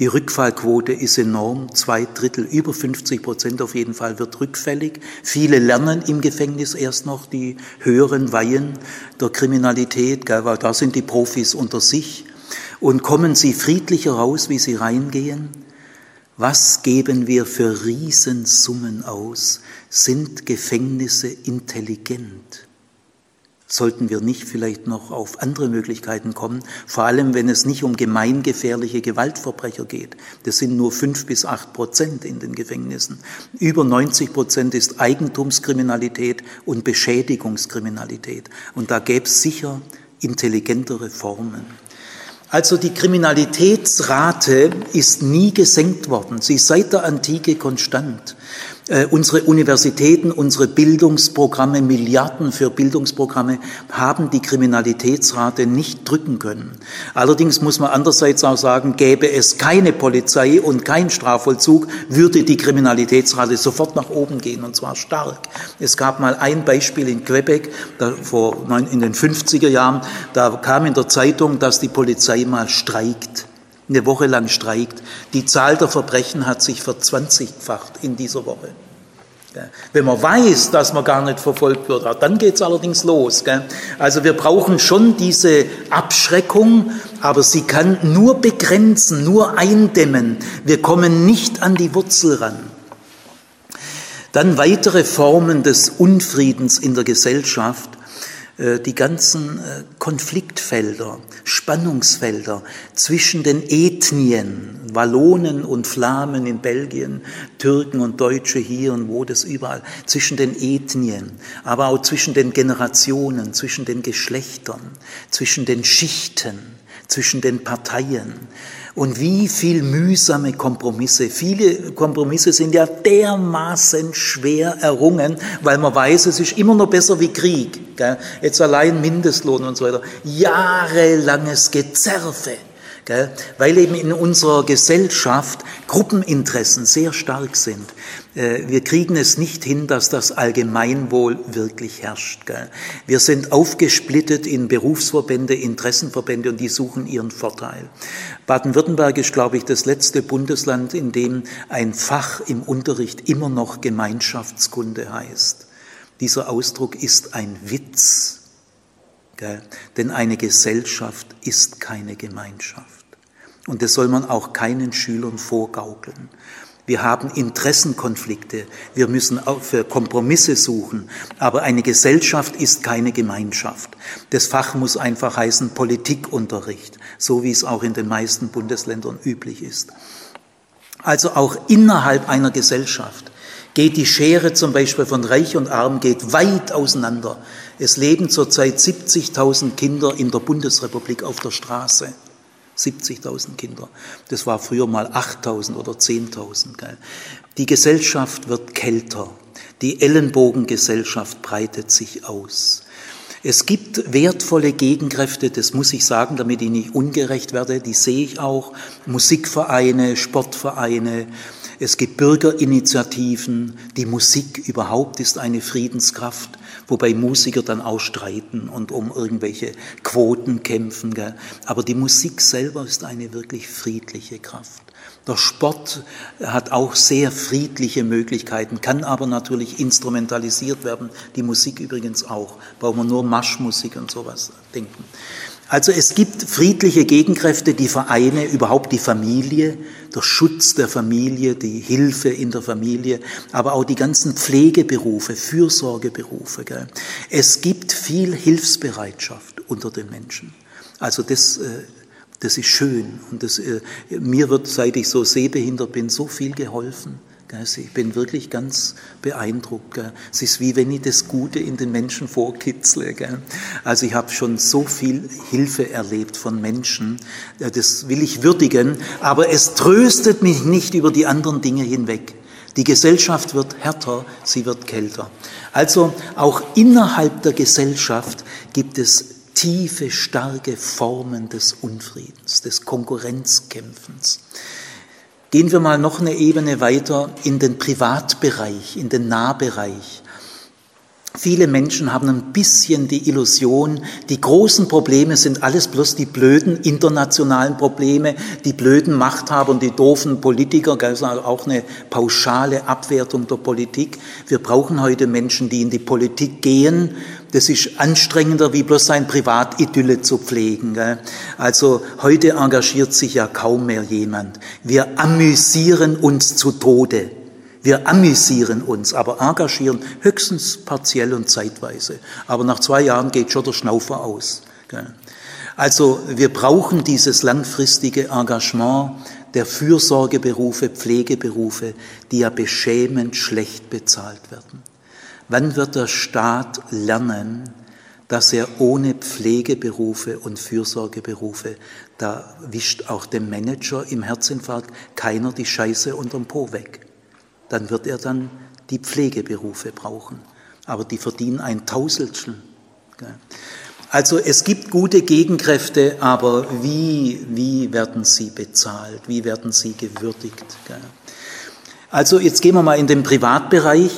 Die Rückfallquote ist enorm, zwei Drittel, über 50 Prozent auf jeden Fall wird rückfällig. Viele lernen im Gefängnis erst noch die höheren Weihen der Kriminalität, weil da sind die Profis unter sich. Und kommen sie friedlicher raus, wie sie reingehen? Was geben wir für Riesensummen aus? Sind Gefängnisse intelligent? Sollten wir nicht vielleicht noch auf andere Möglichkeiten kommen, vor allem wenn es nicht um gemeingefährliche Gewaltverbrecher geht. Das sind nur fünf bis acht Prozent in den Gefängnissen. Über 90 Prozent ist Eigentumskriminalität und Beschädigungskriminalität. Und da gäbe es sicher intelligentere Formen. Also die Kriminalitätsrate ist nie gesenkt worden. Sie ist seit der Antike konstant. Äh, unsere Universitäten, unsere Bildungsprogramme, Milliarden für Bildungsprogramme haben die Kriminalitätsrate nicht drücken können. Allerdings muss man andererseits auch sagen, gäbe es keine Polizei und kein Strafvollzug, würde die Kriminalitätsrate sofort nach oben gehen und zwar stark. Es gab mal ein Beispiel in Quebec da vor, in den 50er Jahren, da kam in der Zeitung, dass die Polizei mal streikt eine Woche lang streikt. Die Zahl der Verbrechen hat sich verzwanzigfacht in dieser Woche. Wenn man weiß, dass man gar nicht verfolgt wird, dann geht es allerdings los. Also wir brauchen schon diese Abschreckung, aber sie kann nur begrenzen, nur eindämmen. Wir kommen nicht an die Wurzel ran. Dann weitere Formen des Unfriedens in der Gesellschaft die ganzen äh, Konfliktfelder, Spannungsfelder zwischen den Ethnien, Wallonen und Flamen in Belgien, Türken und Deutsche hier und wo das überall, zwischen den Ethnien, aber auch zwischen den Generationen, zwischen den Geschlechtern, zwischen den Schichten, zwischen den Parteien. Und wie viel mühsame Kompromisse. Viele Kompromisse sind ja dermaßen schwer errungen, weil man weiß, es ist immer noch besser wie Krieg. Jetzt allein Mindestlohn und so weiter. Jahrelanges Gezerfe. Gell? Weil eben in unserer Gesellschaft Gruppeninteressen sehr stark sind. Äh, wir kriegen es nicht hin, dass das Allgemeinwohl wirklich herrscht. Gell? Wir sind aufgesplittet in Berufsverbände, Interessenverbände und die suchen ihren Vorteil. Baden-Württemberg ist, glaube ich, das letzte Bundesland, in dem ein Fach im Unterricht immer noch Gemeinschaftskunde heißt. Dieser Ausdruck ist ein Witz. Denn eine Gesellschaft ist keine Gemeinschaft. Und das soll man auch keinen Schülern vorgaukeln. Wir haben Interessenkonflikte, wir müssen auch für Kompromisse suchen, aber eine Gesellschaft ist keine Gemeinschaft. Das Fach muss einfach heißen Politikunterricht, so wie es auch in den meisten Bundesländern üblich ist. Also auch innerhalb einer Gesellschaft geht die Schere zum Beispiel von Reich und Arm geht weit auseinander. Es leben zurzeit 70.000 Kinder in der Bundesrepublik auf der Straße. 70.000 Kinder. Das war früher mal 8.000 oder 10.000. Die Gesellschaft wird kälter. Die Ellenbogengesellschaft breitet sich aus. Es gibt wertvolle Gegenkräfte, das muss ich sagen, damit ich nicht ungerecht werde, die sehe ich auch. Musikvereine, Sportvereine, Es gibt Bürgerinitiativen, die Musik überhaupt ist eine Friedenskraft, wobei Musiker dann auch streiten und um irgendwelche Quoten kämpfen. Gell? Aber die Musik selber ist eine wirklich friedliche Kraft. Der Sport hat auch sehr friedliche Möglichkeiten, kann aber natürlich instrumentalisiert werden. Die Musik übrigens auch. Brauchen wir nur Marschmusik und sowas denken. Also es gibt friedliche Gegenkräfte, die Vereine, überhaupt die Familie, der Schutz der Familie, die Hilfe in der Familie, aber auch die ganzen Pflegeberufe, Fürsorgeberufe. Gell. Es gibt viel Hilfsbereitschaft unter den Menschen. Also das äh, das ist schön. Und das, äh, mir wird, seit ich so sehbehindert bin, so viel geholfen. Ich bin wirklich ganz beeindruckt. Es ist wie wenn ich das Gute in den Menschen vorkitzle. Also ich habe schon so viel Hilfe erlebt von Menschen. Das will ich würdigen. Aber es tröstet mich nicht über die anderen Dinge hinweg. Die Gesellschaft wird härter, sie wird kälter. Also auch innerhalb der Gesellschaft gibt es tiefe, starke Formen des Unfriedens, des Konkurrenzkämpfens. Gehen wir mal noch eine Ebene weiter in den Privatbereich, in den Nahbereich. Viele Menschen haben ein bisschen die Illusion, die großen Probleme sind alles bloß die blöden internationalen Probleme, die blöden Machthaber und die doofen Politiker, also auch eine pauschale Abwertung der Politik. Wir brauchen heute Menschen, die in die Politik gehen. Das ist anstrengender, wie bloß sein Privatidylle zu pflegen. Also heute engagiert sich ja kaum mehr jemand. Wir amüsieren uns zu Tode. Wir amüsieren uns, aber engagieren höchstens partiell und zeitweise. Aber nach zwei Jahren geht schon der Schnaufer aus. Also wir brauchen dieses langfristige Engagement der Fürsorgeberufe, Pflegeberufe, die ja beschämend schlecht bezahlt werden. Wann wird der Staat lernen, dass er ohne Pflegeberufe und Fürsorgeberufe, da wischt auch dem Manager im Herzinfarkt keiner die Scheiße unterm Po weg dann wird er dann die Pflegeberufe brauchen. Aber die verdienen ein Tausendstel. Also es gibt gute Gegenkräfte, aber wie, wie werden sie bezahlt? Wie werden sie gewürdigt? Also jetzt gehen wir mal in den Privatbereich.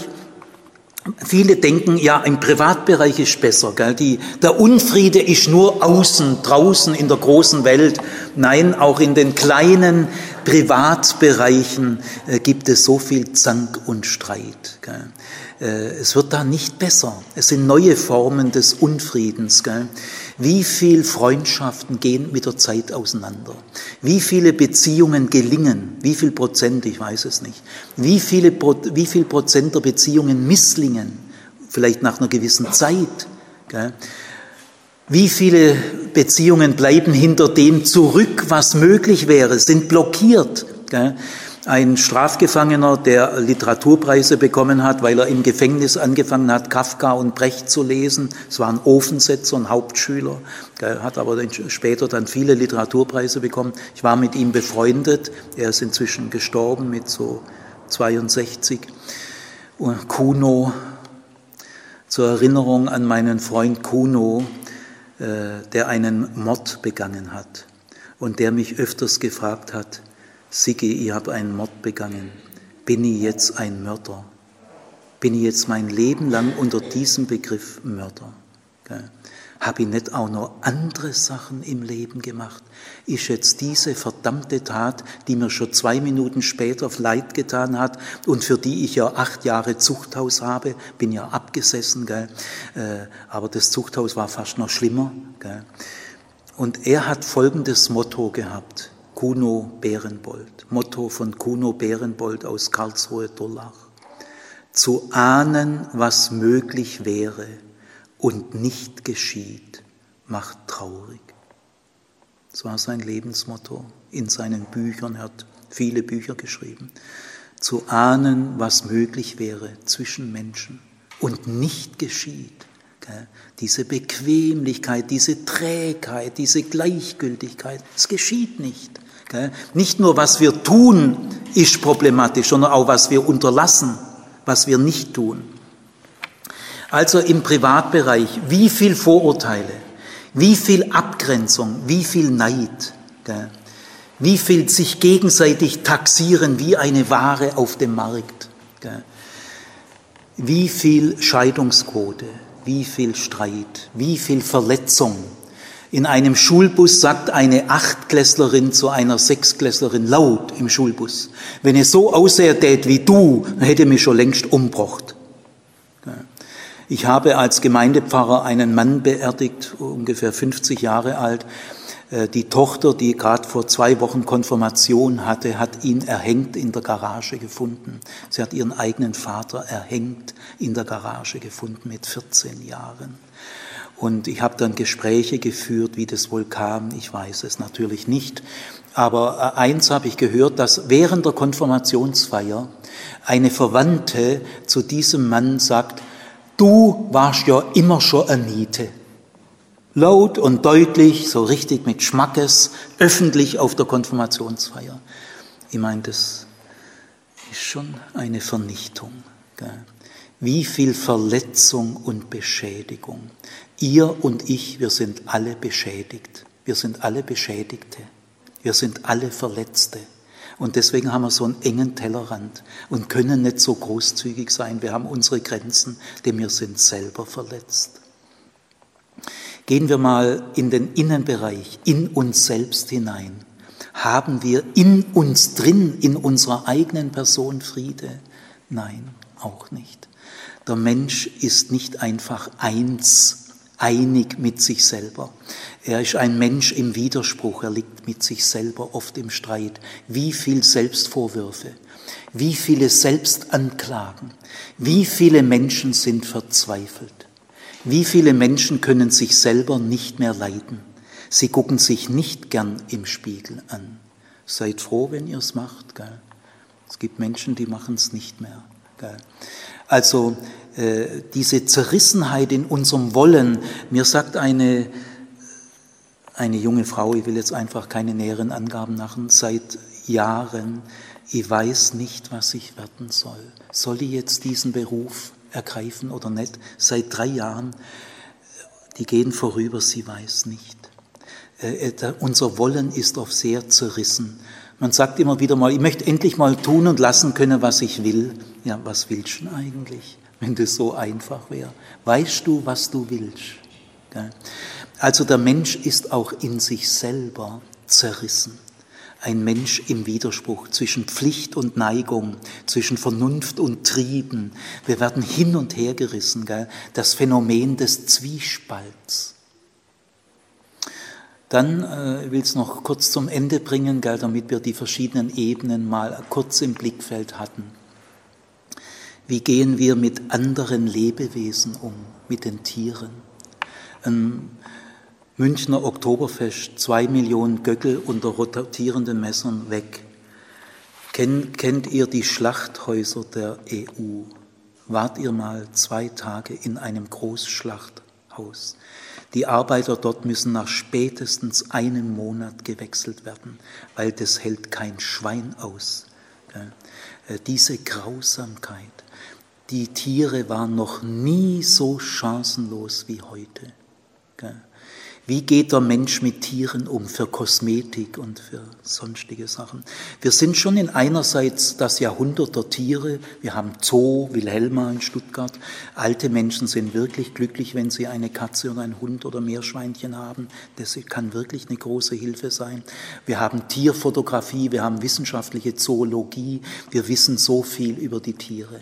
Viele denken, ja, im Privatbereich ist besser. Gell? Die, der Unfriede ist nur außen, draußen in der großen Welt. Nein, auch in den kleinen Privatbereichen äh, gibt es so viel Zank und Streit. Gell? Äh, es wird da nicht besser. Es sind neue Formen des Unfriedens. Gell? Wie viel Freundschaften gehen mit der Zeit auseinander? Wie viele Beziehungen gelingen? Wie viel Prozent? Ich weiß es nicht. Wie, viele, wie viel Prozent der Beziehungen misslingen? Vielleicht nach einer gewissen Zeit. Gell? Wie viele Beziehungen bleiben hinter dem zurück, was möglich wäre, sind blockiert? Gell? Ein Strafgefangener, der Literaturpreise bekommen hat, weil er im Gefängnis angefangen hat, Kafka und Brecht zu lesen. Es war ein Ofensetzer, ein Hauptschüler, der hat aber später dann viele Literaturpreise bekommen. Ich war mit ihm befreundet. Er ist inzwischen gestorben mit so 62. Und Kuno, zur Erinnerung an meinen Freund Kuno, äh, der einen Mord begangen hat und der mich öfters gefragt hat, Sigi, ich habe einen Mord begangen. Bin ich jetzt ein Mörder? Bin ich jetzt mein Leben lang unter diesem Begriff Mörder? Habe ich nicht auch noch andere Sachen im Leben gemacht? Ist jetzt diese verdammte Tat, die mir schon zwei Minuten später Leid getan hat und für die ich ja acht Jahre Zuchthaus habe, bin ja abgesessen, gell? Äh, aber das Zuchthaus war fast noch schlimmer. Gell? Und er hat folgendes Motto gehabt. Kuno Bärenbold, Motto von Kuno Bärenbold aus Karlsruhe-Durlach. Zu ahnen, was möglich wäre und nicht geschieht, macht traurig. Das war sein Lebensmotto in seinen Büchern. Er hat viele Bücher geschrieben. Zu ahnen, was möglich wäre zwischen Menschen und nicht geschieht. Diese Bequemlichkeit, diese Trägheit, diese Gleichgültigkeit, es geschieht nicht. Nicht nur, was wir tun, ist problematisch, sondern auch, was wir unterlassen, was wir nicht tun. Also im Privatbereich, wie viel Vorurteile, wie viel Abgrenzung, wie viel Neid. Wie viel sich gegenseitig taxieren wie eine Ware auf dem Markt. Wie viel Scheidungsquote, wie viel Streit, wie viel Verletzung. In einem Schulbus sagt eine Achtklässlerin zu einer Sechsklässlerin laut im Schulbus, wenn es so aussähe wie du, dann hätte mich schon längst umgebracht. Ich habe als Gemeindepfarrer einen Mann beerdigt, ungefähr 50 Jahre alt. Äh, die Tochter, die gerade vor zwei Wochen Konfirmation hatte, hat ihn erhängt in der Garage gefunden. Sie hat ihren eigenen Vater erhängt in der Garage gefunden mit 14 Jahren. Und ich habe dann Gespräche geführt, wie das wohl kam. Ich weiß es natürlich nicht. Aber äh, eins habe ich gehört, dass während der Konfirmationsfeier eine Verwandte zu diesem Mann sagt, Du warst ja immer schon eine. Laut und deutlich, so richtig mit Schmackes, öffentlich auf der Konfirmationsfeier. Ich meine, das ist schon eine Vernichtung. Gell? Wie viel Verletzung und Beschädigung. Ihr und ich, wir sind alle beschädigt. Wir sind alle Beschädigte. Wir sind alle Verletzte. Und deswegen haben wir so einen engen Tellerrand und können nicht so großzügig sein. Wir haben unsere Grenzen, denn wir sind selber verletzt. Gehen wir mal in den Innenbereich, in uns selbst hinein. Haben wir in uns drin, in unserer eigenen Person Friede? Nein, auch nicht. Der Mensch ist nicht einfach eins einig mit sich selber. Er ist ein Mensch im Widerspruch, er liegt mit sich selber oft im Streit. Wie viel Selbstvorwürfe, wie viele Selbstanklagen, wie viele Menschen sind verzweifelt, wie viele Menschen können sich selber nicht mehr leiden. Sie gucken sich nicht gern im Spiegel an. Seid froh, wenn ihr es macht. Gell? Es gibt Menschen, die machen es nicht mehr. Gell? Also diese Zerrissenheit in unserem Wollen. Mir sagt eine, eine junge Frau, ich will jetzt einfach keine näheren Angaben machen, seit Jahren, ich weiß nicht, was ich werden soll. Soll ich jetzt diesen Beruf ergreifen oder nicht? Seit drei Jahren, die gehen vorüber, sie weiß nicht. Äh, äh, unser Wollen ist oft sehr zerrissen. Man sagt immer wieder mal, ich möchte endlich mal tun und lassen können, was ich will. Ja, was willst du eigentlich? Wenn das so einfach wäre. Weißt du, was du willst? Also der Mensch ist auch in sich selber zerrissen. Ein Mensch im Widerspruch zwischen Pflicht und Neigung, zwischen Vernunft und Trieben. Wir werden hin und her gerissen. Das Phänomen des Zwiespalts. Dann äh, will es noch kurz zum Ende bringen, gell, damit wir die verschiedenen Ebenen mal kurz im Blickfeld hatten. Wie gehen wir mit anderen Lebewesen um, mit den Tieren? Ein Münchner Oktoberfest, zwei Millionen Göckel unter rotierenden Messern weg. Kennt, ihr die Schlachthäuser der EU? Wart ihr mal zwei Tage in einem Großschlachthaus? Die Arbeiter dort müssen nach spätestens einem Monat gewechselt werden, weil das hält kein Schwein aus. Äh, diese Grausamkeit. Die Tiere waren noch nie so chancenlos wie heute. Wie geht der Mensch mit Tieren um für Kosmetik und für sonstige Sachen? Wir sind schon in einerseits das Jahrhundert der Tiere. Wir haben Zoo, Wilhelma in Stuttgart. Alte Menschen sind wirklich glücklich, wenn sie eine Katze oder einen Hund oder Meerschweinchen haben. Das kann wirklich eine große Hilfe sein. Wir haben Tierfotografie, wir haben wissenschaftliche Zoologie. Wir wissen so viel über die Tiere.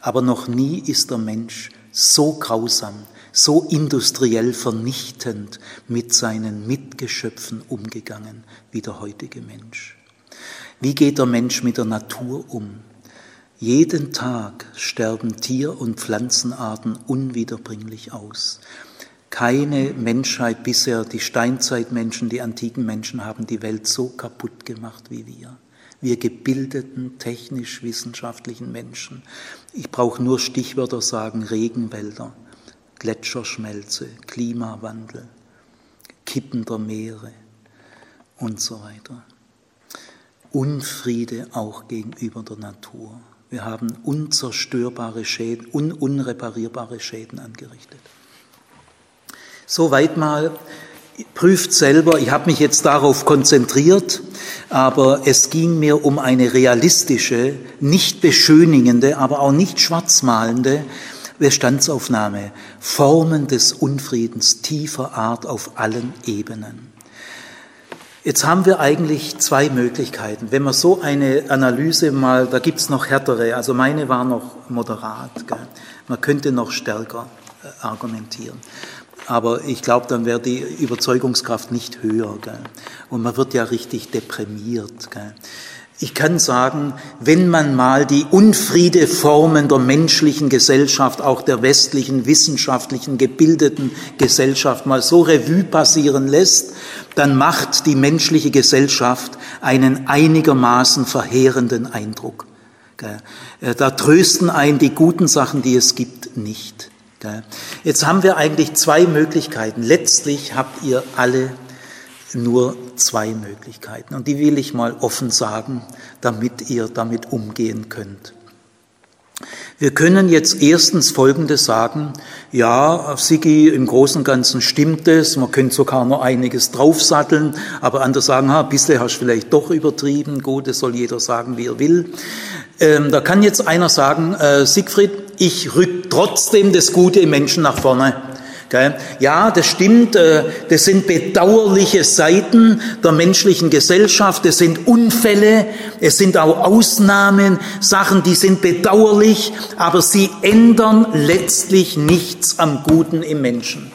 Aber noch nie ist der Mensch so grausam, so industriell vernichtend mit seinen Mitgeschöpfen umgegangen wie der heutige Mensch. Wie geht der Mensch mit der Natur um? Jeden Tag sterben Tier- und Pflanzenarten unwiederbringlich aus. Keine Menschheit bisher, die Steinzeitmenschen, die antiken Menschen haben die Welt so kaputt gemacht wie wir. Wir gebildeten, technisch-wissenschaftlichen Menschen. Ich brauche nur Stichwörter sagen, Regenwälder, Gletscherschmelze, Klimawandel, Kippen der Meere und so weiter. Unfriede auch gegenüber der Natur. Wir haben unzerstörbare Schäden, un unreparierbare Schäden angerichtet. Soweit mal prüft selber, ich habe mich jetzt darauf konzentriert, aber es ging mir um eine realistische, nicht beschönigende, aber auch nicht schwarzmalende Bestandsaufnahme, Formen des Unfriedens tiefer Art auf allen Ebenen. Jetzt haben wir eigentlich zwei Möglichkeiten. Wenn man so eine Analyse mal, da gibt's noch härtere, also meine war noch moderat, gell. man könnte noch stärker äh, argumentieren. Aber ich glaube, dann wäre die Überzeugungskraft nicht höher. Gell. Und man wird ja richtig deprimiert. Gell. Ich kann sagen, wenn man mal die Unfriedeformen der menschlichen Gesellschaft, auch der westlichen, wissenschaftlichen, gebildeten Gesellschaft mal so Revue passieren lässt, dann macht die menschliche Gesellschaft einen einigermaßen verheerenden Eindruck. Äh, da trösten ein die guten Sachen, die es gibt, nicht. Jetzt haben wir eigentlich zwei Möglichkeiten. Letztlich habt ihr alle nur zwei Möglichkeiten. Und die will ich mal offen sagen, damit ihr damit umgehen könnt. Wir können jetzt erstens Folgendes sagen. Ja, Sigi, im Großen und Ganzen stimmt es. Man könnte sogar noch einiges draufsatteln. Aber andere sagen, ha, bisher hast du vielleicht doch übertrieben. Gut, das soll jeder sagen, wie er will. Ähm, da kann jetzt einer sagen, äh, Siegfried, ich rück trotzdem das Gute im Menschen nach vorne. Ja, das stimmt, äh, das sind bedauerliche Seiten der menschlichen Gesellschaft, das sind Unfälle, es sind auch Ausnahmen, Sachen, die sind bedauerlich, aber sie ändern letztlich nichts am Guten im Menschen.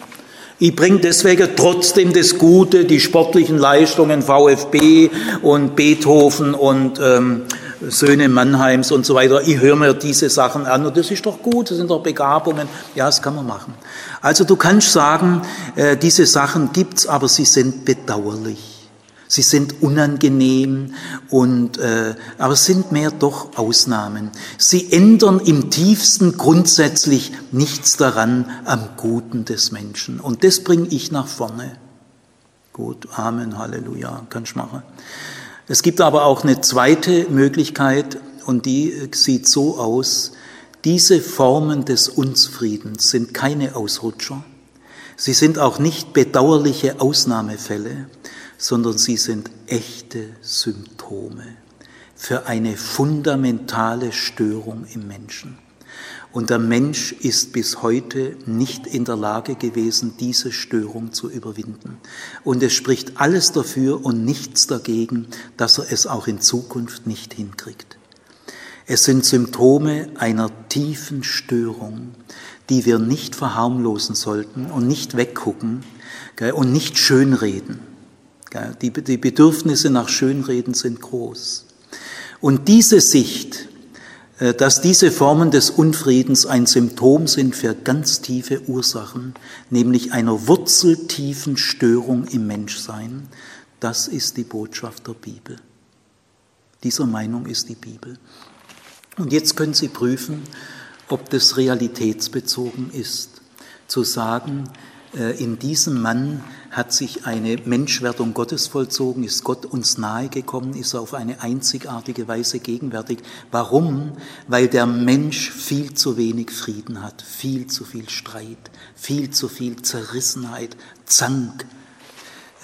Ich bringe deswegen trotzdem das Gute, die sportlichen Leistungen, VfB und Beethoven und ähm, Söhne Mannheims und so weiter. Ich höre mir diese Sachen an und das ist doch gut, das sind doch Begabungen. Ja, das kann man machen. Also du kannst sagen, äh, diese Sachen gibt's, aber sie sind bedauerlich. Sie sind unangenehm und äh, aber sind mehr doch Ausnahmen. Sie ändern im tiefsten grundsätzlich nichts daran am Guten des Menschen. Und das bringe ich nach vorne. Gut, Amen, Halleluja, kannst machen. Es gibt aber auch eine zweite Möglichkeit und die sieht so aus, diese Formen des Unfriedens sind keine Ausrutscher, sie sind auch nicht bedauerliche Ausnahmefälle, sondern sie sind echte Symptome für eine fundamentale Störung im Menschen. Und der Mensch ist bis heute nicht in der Lage gewesen, diese Störung zu überwinden. Und es spricht alles dafür und nichts dagegen, dass er es auch in Zukunft nicht hinkriegt. Es sind Symptome einer tiefen Störung, die wir nicht verharmlosen sollten und nicht weggucken und nicht schönreden. Die Bedürfnisse nach Schönreden sind groß. Und diese Sicht, dass diese Formen des Unfriedens ein Symptom sind für ganz tiefe Ursachen, nämlich einer wurzeltiefen Störung im Menschsein. Das ist die Botschaft der Bibel. Dieser Meinung ist die Bibel. Und jetzt können Sie prüfen, ob das realitätsbezogen ist. Zu sagen, äh, in diesem Mann hat sich eine Menschwerdung Gottes vollzogen, ist Gott uns nahegekommen, ist auf eine einzigartige Weise gegenwärtig. Warum? Weil der Mensch viel zu wenig Frieden hat, viel zu viel Streit, viel zu viel Zerrissenheit, Zank.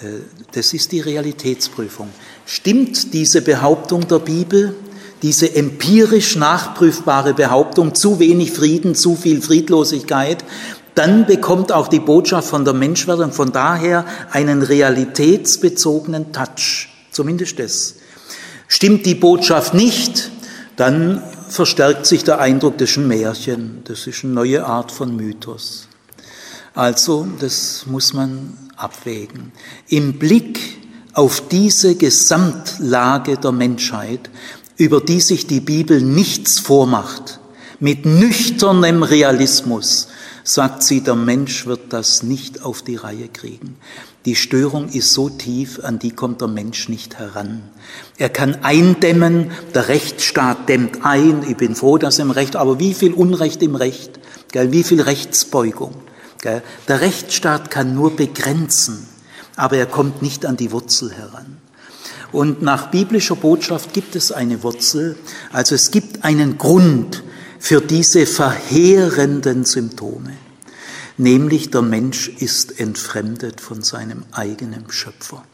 Äh, das ist die Realitätsprüfung. Stimmt diese Behauptung der Bibel? diese empirisch nachprüfbare Behauptung, zu wenig Frieden, zu viel Friedlosigkeit, dann bekommt auch die Botschaft von der Menschwerdung von daher einen realitätsbezogenen Touch. Zumindest das. Stimmt die Botschaft nicht, dann verstärkt sich der Eindruck, das ist ein Märchen, das ist eine neue Art von Mythos. Also, das muss man abwägen. Im Blick auf diese Gesamtlage der Menschheit, über die sich die Bibel nichts vormacht, mit nüchternem Realismus, sagt sie, der Mensch wird das nicht auf die Reihe kriegen. Die Störung ist so tief, an die kommt der Mensch nicht heran. Er kann eindämmen, der Rechtsstaat dämmt ein, ich bin froh, dass im Recht, aber wie viel Unrecht im Recht, gell, wie viel Rechtsbeugung. Gell. Der Rechtsstaat kann nur begrenzen, aber er kommt nicht an die Wurzel heran. Und nach biblischer Botschaft gibt es eine Wurzel, also es gibt einen Grund, für diese verheerenden Symptome. nämlich der Mensch ist entfremdet von seinem eigenen Schöpfer,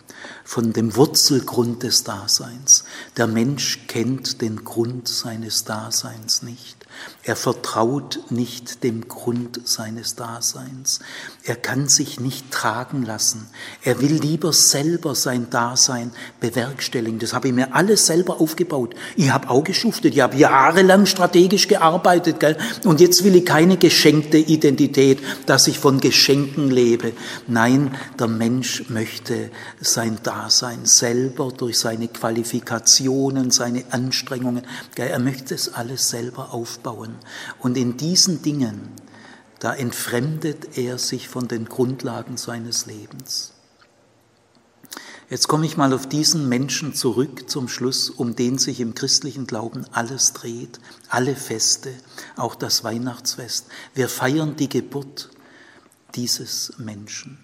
von dem Wurzelgrund des Daseins. Der Mensch kennt den Grund seines Daseins nicht. Er vertraut nicht dem Grund seines Daseins. Er kann sich nicht tragen lassen. Er will lieber selber sein Dasein bewerkstelligen. Das habe ich mir alles selber aufgebaut. Ich habe auch geschuftet. Ich habe jahrelang strategisch gearbeitet. Gell? Und jetzt will ich keine geschenkte Identität, dass ich von Geschenken lebe. Nein, der Mensch möchte sein Dasein selber durch seine Qualifikationen, seine Anstrengungen. Gell? Er möchte es alles selber aufbauen aufbauen. Und in diesen Dingen, da entfremdet er sich von den Grundlagen seines Lebens. Jetzt komme ich mal auf diesen Menschen zurück zum Schluss, um den sich im christlichen Glauben alles dreht, alle Feste, auch das Weihnachtsfest. Wir feiern die Geburt dieses Menschen.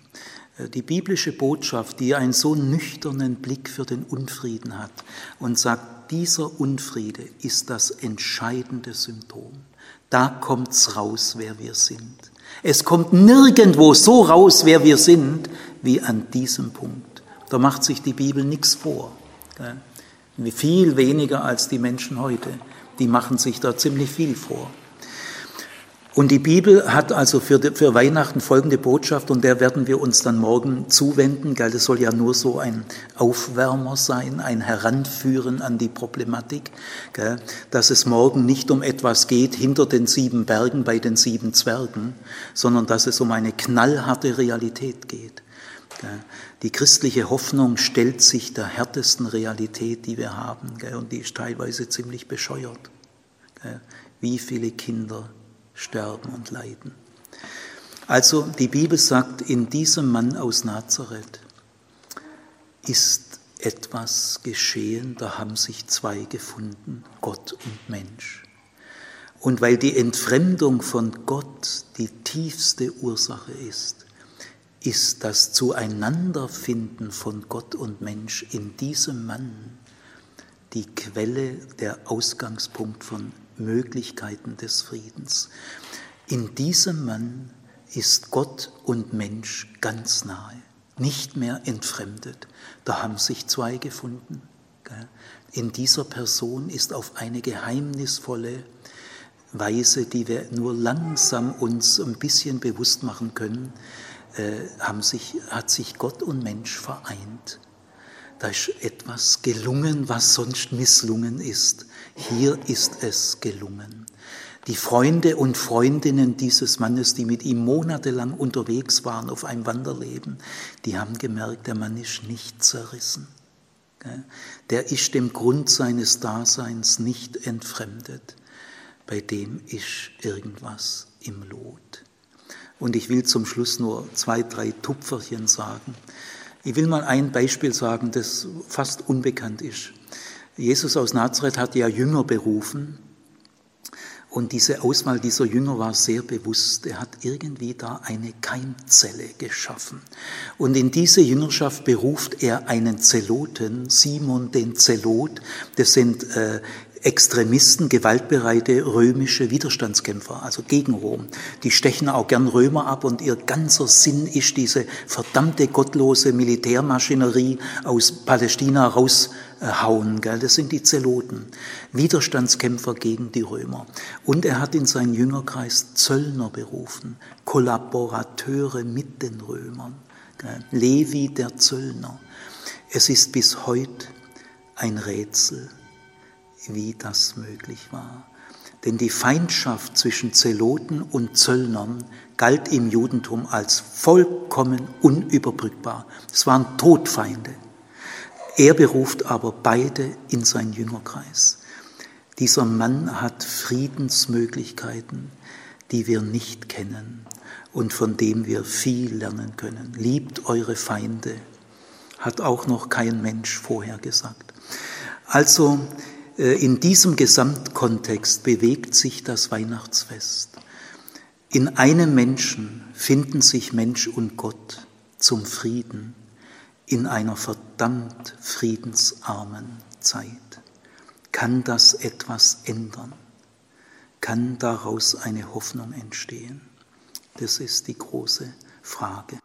Die biblische Botschaft, die einen so nüchternen Blick für den Unfrieden hat und sagt, dieser Unfriede ist das entscheidende Symptom. Da kommt's raus, wer wir sind. Es kommt nirgendwo so raus, wer wir sind, wie an diesem Punkt. Da macht sich die Bibel nichts vor. Viel weniger als die Menschen heute. Die machen sich da ziemlich viel vor. Und die Bibel hat also für, für Weihnachten folgende Botschaft, und der werden wir uns dann morgen zuwenden. Gell? Das soll ja nur so ein Aufwärmer sein, ein Heranführen an die Problematik, gell? dass es morgen nicht um etwas geht hinter den sieben Bergen bei den sieben Zwergen, sondern dass es um eine knallharte Realität geht. Die christliche Hoffnung stellt sich der härtesten Realität, die wir haben, und die ist teilweise ziemlich bescheuert. Wie viele Kinder sterben und leiden. Also die Bibel sagt, in diesem Mann aus Nazareth ist etwas geschehen, da haben sich zwei gefunden, Gott und Mensch. Und weil die Entfremdung von Gott die tiefste Ursache ist, ist das Zueinanderfinden von Gott und Mensch in diesem Mann die Quelle, der Ausgangspunkt von Möglichkeiten des Friedens. In diesem Mann ist Gott und Mensch ganz nahe, nicht mehr entfremdet. Da haben sich zwei gefunden. In dieser Person ist auf eine geheimnisvolle Weise, die wir nur langsam uns ein bisschen bewusst machen können, äh, haben sich, hat sich Gott und Mensch vereint. Da ist etwas gelungen, was sonst misslungen ist. Hier ist es gelungen. Die Freunde und Freundinnen dieses Mannes, die mit ihm monatelang unterwegs waren auf einem Wanderleben, die haben gemerkt, der Mann ist nicht zerrissen. Der ist dem Grund seines Daseins nicht entfremdet. Bei dem ist irgendwas im Lot. Und ich will zum Schluss nur zwei, drei Tupferchen sagen. Ich will mal ein Beispiel sagen, das fast unbekannt ist. Jesus aus Nazareth hat ja Jünger berufen und diese Auswahl dieser Jünger war sehr bewusst. Er hat irgendwie da eine Keimzelle geschaffen. Und in diese Jüngerschaft beruft er einen Zeloten, Simon den Zelot. Das sind äh, Extremisten, gewaltbereite römische Widerstandskämpfer, also gegen Rom. Die stechen auch gern Römer ab und ihr ganzer Sinn ist diese verdammte gottlose Militärmaschinerie aus Palästina raushauen. Gell? Das sind die Zeloten, Widerstandskämpfer gegen die Römer. Und er hat in seinen Jüngerkreis Zöllner berufen, Kollaborateure mit den Römern. Gell? Levi der Zöllner. Es ist bis heute ein Rätsel wie das möglich war. Denn die Feindschaft zwischen Zeloten und Zöllnern galt im Judentum als vollkommen unüberbrückbar. Es waren Todfeinde. Er beruft aber beide in sein Jüngerkreis. Dieser Mann hat Friedensmöglichkeiten, die wir nicht kennen und von dem wir viel lernen können. Liebt eure Feinde, hat auch noch kein Mensch vorher gesagt. Also äh, in diesem Gesamtkontext bewegt sich das Weihnachtsfest. In einem Menschen finden sich Mensch und Gott zum Frieden in einer verdammt friedensarmen Zeit. Kann das etwas ändern? Kann daraus eine Hoffnung entstehen? Das ist die große Frage.